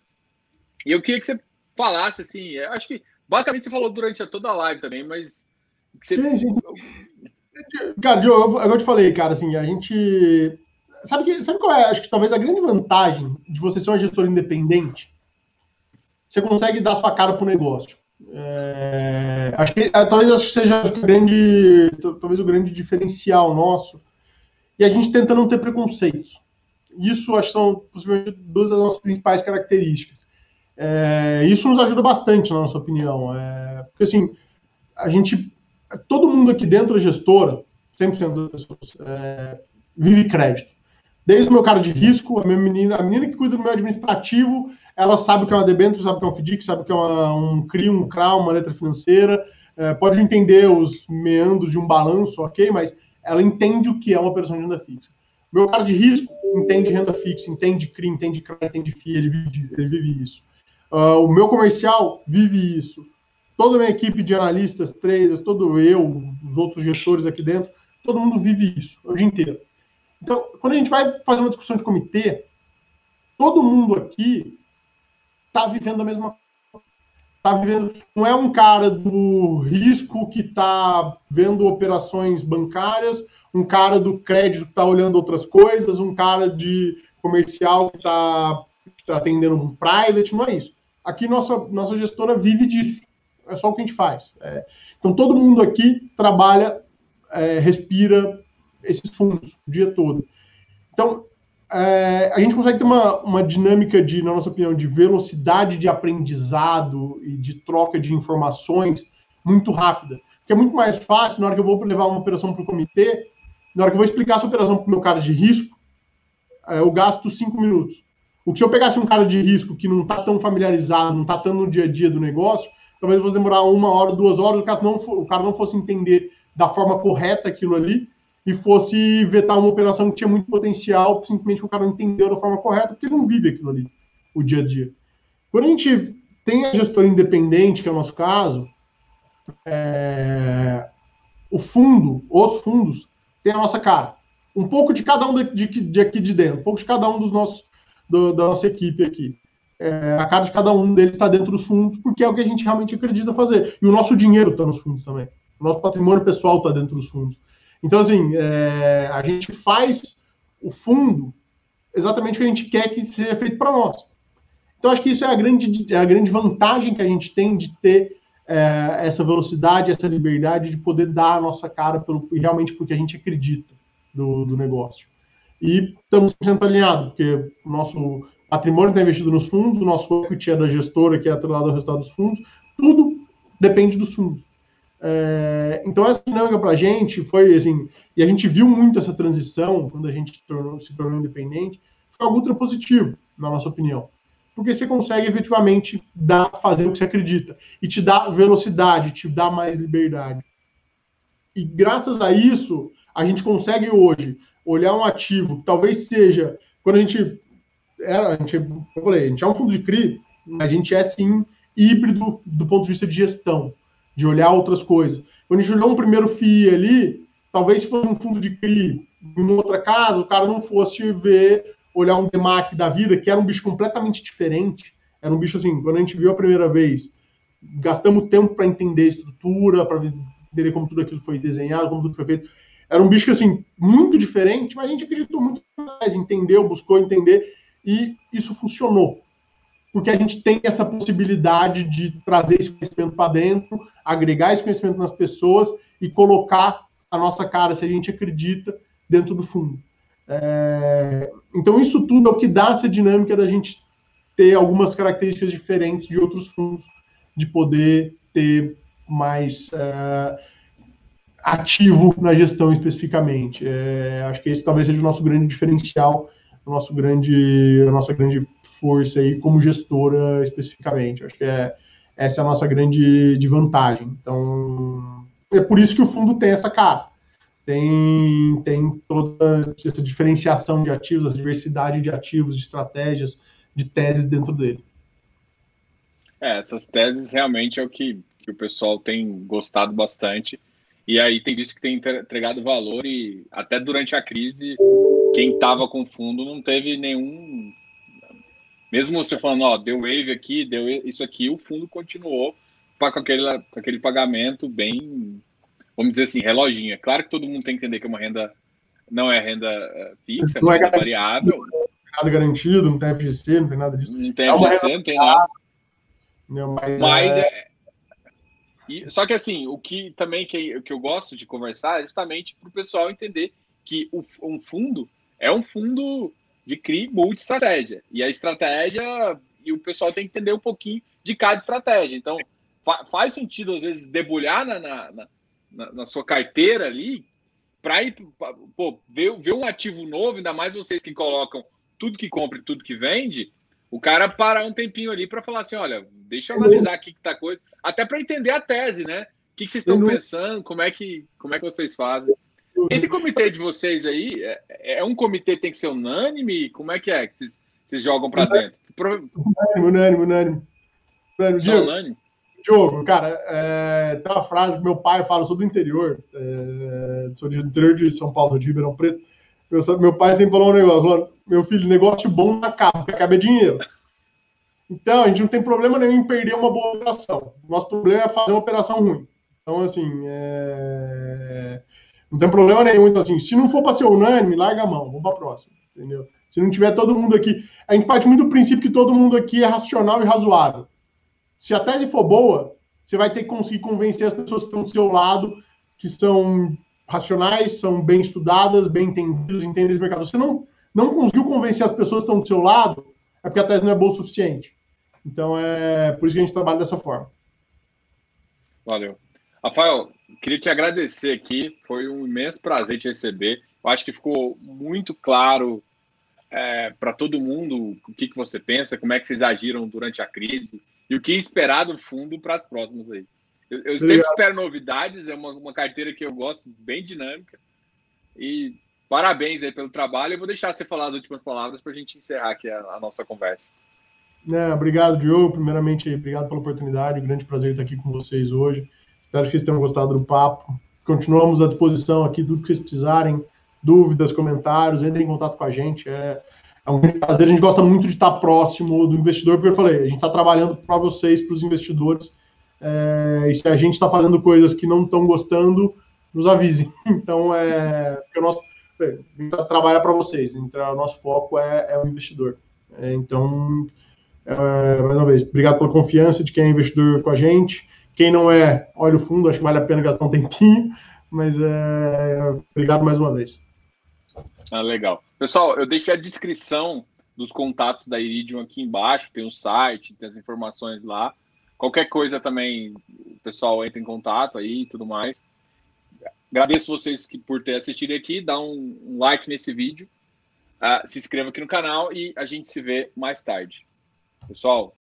S1: E eu queria que você falasse assim, eu acho que basicamente você falou durante toda a live também, mas você... sim, sim.
S2: Cara, eu, eu te falei, cara, assim, a gente sabe que sabe qual é? Acho que talvez a grande vantagem de você ser uma gestora independente, você consegue dar sua cara pro negócio. É, acho que é, talvez acho que seja o grande, talvez o grande diferencial nosso. E a gente tenta não ter preconceitos. Isso acho que são possivelmente duas das nossas principais características. É, isso nos ajuda bastante, na nossa opinião. É, porque assim, a gente, todo mundo aqui dentro da gestora, 100% das pessoas, é, vive crédito. Desde o meu cara de risco, a minha menina, a menina que cuida do meu administrativo, ela sabe o que é uma debênture, sabe o que é um FDIC, sabe o que é uma, um CRI, um CRA, uma letra financeira, é, pode entender os meandros de um balanço, ok, mas ela entende o que é uma operação de renda fixa. Meu cara de risco entende renda fixa, entende CRI, entende CRA, entende FII, ele vive, ele vive isso. Uh, o meu comercial vive isso. Toda a minha equipe de analistas, traders, todo eu, os outros gestores aqui dentro, todo mundo vive isso o dia inteiro. Então, quando a gente vai fazer uma discussão de comitê, todo mundo aqui está vivendo a mesma tá vivendo, não é um cara do risco que está vendo operações bancárias, um cara do crédito que está olhando outras coisas, um cara de comercial que está tá atendendo um private, não é isso. Aqui nossa, nossa gestora vive disso, é só o que a gente faz. É, então todo mundo aqui trabalha, é, respira esses fundos o dia todo. Então é, a gente consegue ter uma, uma dinâmica de, na nossa opinião, de velocidade de aprendizado e de troca de informações muito rápida. Porque é muito mais fácil, na hora que eu vou levar uma operação para o comitê, na hora que eu vou explicar essa operação para o meu cara de risco, é, eu gasto cinco minutos. O que se eu pegasse um cara de risco que não está tão familiarizado, não está tão no dia a dia do negócio, talvez fosse demorar uma hora, duas horas, o cara não, o cara não fosse entender da forma correta aquilo ali, e fosse vetar uma operação que tinha muito potencial, simplesmente o cara não entendeu da forma correta, porque ele não vive aquilo ali, o dia a dia. Quando a gente tem a gestora independente, que é o nosso caso, é... o fundo, os fundos, tem a nossa cara. Um pouco de cada um de, de, de aqui de dentro, um pouco de cada um dos nossos, do, da nossa equipe aqui. É, a cara de cada um deles está dentro dos fundos, porque é o que a gente realmente acredita fazer. E o nosso dinheiro está nos fundos também. O nosso patrimônio pessoal está dentro dos fundos. Então, assim, é, a gente faz o fundo exatamente o que a gente quer que seja feito para nós. Então, acho que isso é a grande, a grande vantagem que a gente tem de ter é, essa velocidade, essa liberdade de poder dar a nossa cara pelo, realmente porque a gente acredita do, do negócio. E estamos sempre alinhados, porque o nosso patrimônio está investido nos fundos, o nosso equity é da gestora, que é atrelado ao resultado dos fundos, tudo depende dos fundos. É, então, essa dinâmica para a gente foi assim, e a gente viu muito essa transição quando a gente tornou, se tornou independente, foi algo ultra positivo, na nossa opinião. Porque você consegue efetivamente dar, fazer o que você acredita. E te dá velocidade, te dá mais liberdade. E graças a isso, a gente consegue hoje olhar um ativo que talvez seja. Quando a gente. Era, a gente, eu falei, a gente é um fundo de CRI, mas a gente é sim híbrido do ponto de vista de gestão de olhar outras coisas. Quando a gente olhou um primeiro FII ali, talvez se fosse um fundo de CRI em outra casa, o cara não fosse ver, olhar um DEMAC da vida, que era um bicho completamente diferente. Era um bicho assim, quando a gente viu a primeira vez, gastamos tempo para entender a estrutura, para entender como tudo aquilo foi desenhado, como tudo foi feito. Era um bicho assim, muito diferente, mas a gente acreditou muito mais, entendeu, buscou entender, e isso funcionou porque a gente tem essa possibilidade de trazer esse conhecimento para dentro, agregar esse conhecimento nas pessoas e colocar a nossa cara, se a gente acredita, dentro do fundo. É... Então, isso tudo é o que dá essa dinâmica da gente ter algumas características diferentes de outros fundos, de poder ter mais é... ativo na gestão especificamente. É... Acho que esse talvez seja o nosso grande diferencial, o nosso grande, a nossa grande força aí como gestora especificamente. Acho que é, essa é a nossa grande vantagem. Então, é por isso que o fundo tem essa cara. Tem, tem toda essa diferenciação de ativos, essa diversidade de ativos, de estratégias, de teses dentro dele.
S1: É, essas teses realmente é o que, que o pessoal tem gostado bastante. E aí tem visto que tem entregado valor e até durante a crise, quem estava com fundo não teve nenhum mesmo você falando, ó, deu wave aqui, deu isso aqui, o fundo continuou com aquele, com aquele pagamento bem, vamos dizer assim, reloginha. Claro que todo mundo tem que entender que é uma renda não é renda eh, fixa, não é renda variável. Não tem
S2: nada garantido, não tem FGC, não tem nada disso.
S1: Não tem é FGC, não tem nada. Não, mas, mas é... é... E, só que assim, o que também que, que eu gosto de conversar é justamente para o pessoal entender que o, um fundo é um fundo de CRI multi-estratégia. E a estratégia, e o pessoal tem que entender um pouquinho de cada estratégia. Então, fa faz sentido, às vezes, debulhar na, na, na, na sua carteira ali para ir pô, ver, ver um ativo novo, ainda mais vocês que colocam tudo que compra e tudo que vende, o cara parar um tempinho ali para falar assim: olha, deixa eu analisar aqui que tá coisa, até para entender a tese, né? O que, que vocês estão pensando, como é que, como é que vocês fazem. Esse comitê de vocês aí é, é, um comitê que tem que ser unânime? Como é que é que vocês, vocês jogam para dentro?
S2: Unânime, unânime, unânime. Diogo, unânime. Diogo, cara, é, tem uma frase que meu pai fala, eu sou do interior, é, sou do interior de São Paulo, de Ribeirão Preto. Meu, meu pai sempre falou um negócio, falou, meu filho, negócio bom não acaba, porque acaba é dinheiro. Então, a gente não tem problema nenhum em perder uma boa operação. Nosso problema é fazer uma operação ruim. Então, assim, é... Não tem problema nenhum. Então, assim, se não for para ser unânime, larga a mão, vamos para a próxima. Entendeu? Se não tiver todo mundo aqui. A gente parte muito do princípio que todo mundo aqui é racional e razoável. Se a tese for boa, você vai ter que conseguir convencer as pessoas que estão do seu lado, que são racionais, são bem estudadas, bem entendidas, entendem esse mercado. Você não, não conseguiu convencer as pessoas que estão do seu lado, é porque a tese não é boa o suficiente. Então é por isso que a gente trabalha dessa forma.
S1: Valeu. Rafael, queria te agradecer aqui. Foi um imenso prazer te receber. Eu acho que ficou muito claro é, para todo mundo o que, que você pensa, como é que vocês agiram durante a crise e o que esperar do fundo para as próximas aí. Eu, eu sempre espero novidades, é uma, uma carteira que eu gosto, bem dinâmica. E parabéns aí pelo trabalho. Eu vou deixar você falar as últimas palavras para a gente encerrar aqui a, a nossa conversa.
S2: É, obrigado, Diogo. Primeiramente, obrigado pela oportunidade. Um grande prazer estar aqui com vocês hoje. Espero que vocês tenham gostado do papo. Continuamos à disposição aqui, tudo que vocês precisarem, dúvidas, comentários, entrem em contato com a gente. É, é um grande prazer. A gente gosta muito de estar próximo do investidor, porque eu falei, a gente está trabalhando para vocês, para os investidores. É, e se a gente está fazendo coisas que não estão gostando, nos avisem. Então, é, o nosso, trabalhar para vocês. Então, o nosso foco é, é o investidor. É, então, é, mais uma vez, obrigado pela confiança de quem é investidor com a gente. Quem não é, olha o fundo, acho que vale a pena gastar um tempinho, mas é, obrigado mais uma vez.
S1: Ah, legal. Pessoal, eu deixei a descrição dos contatos da Iridium aqui embaixo, tem o site, tem as informações lá. Qualquer coisa também, o pessoal entra em contato aí e tudo mais. Agradeço vocês que, por ter assistido aqui, dá um, um like nesse vídeo, uh, se inscreva aqui no canal e a gente se vê mais tarde. Pessoal,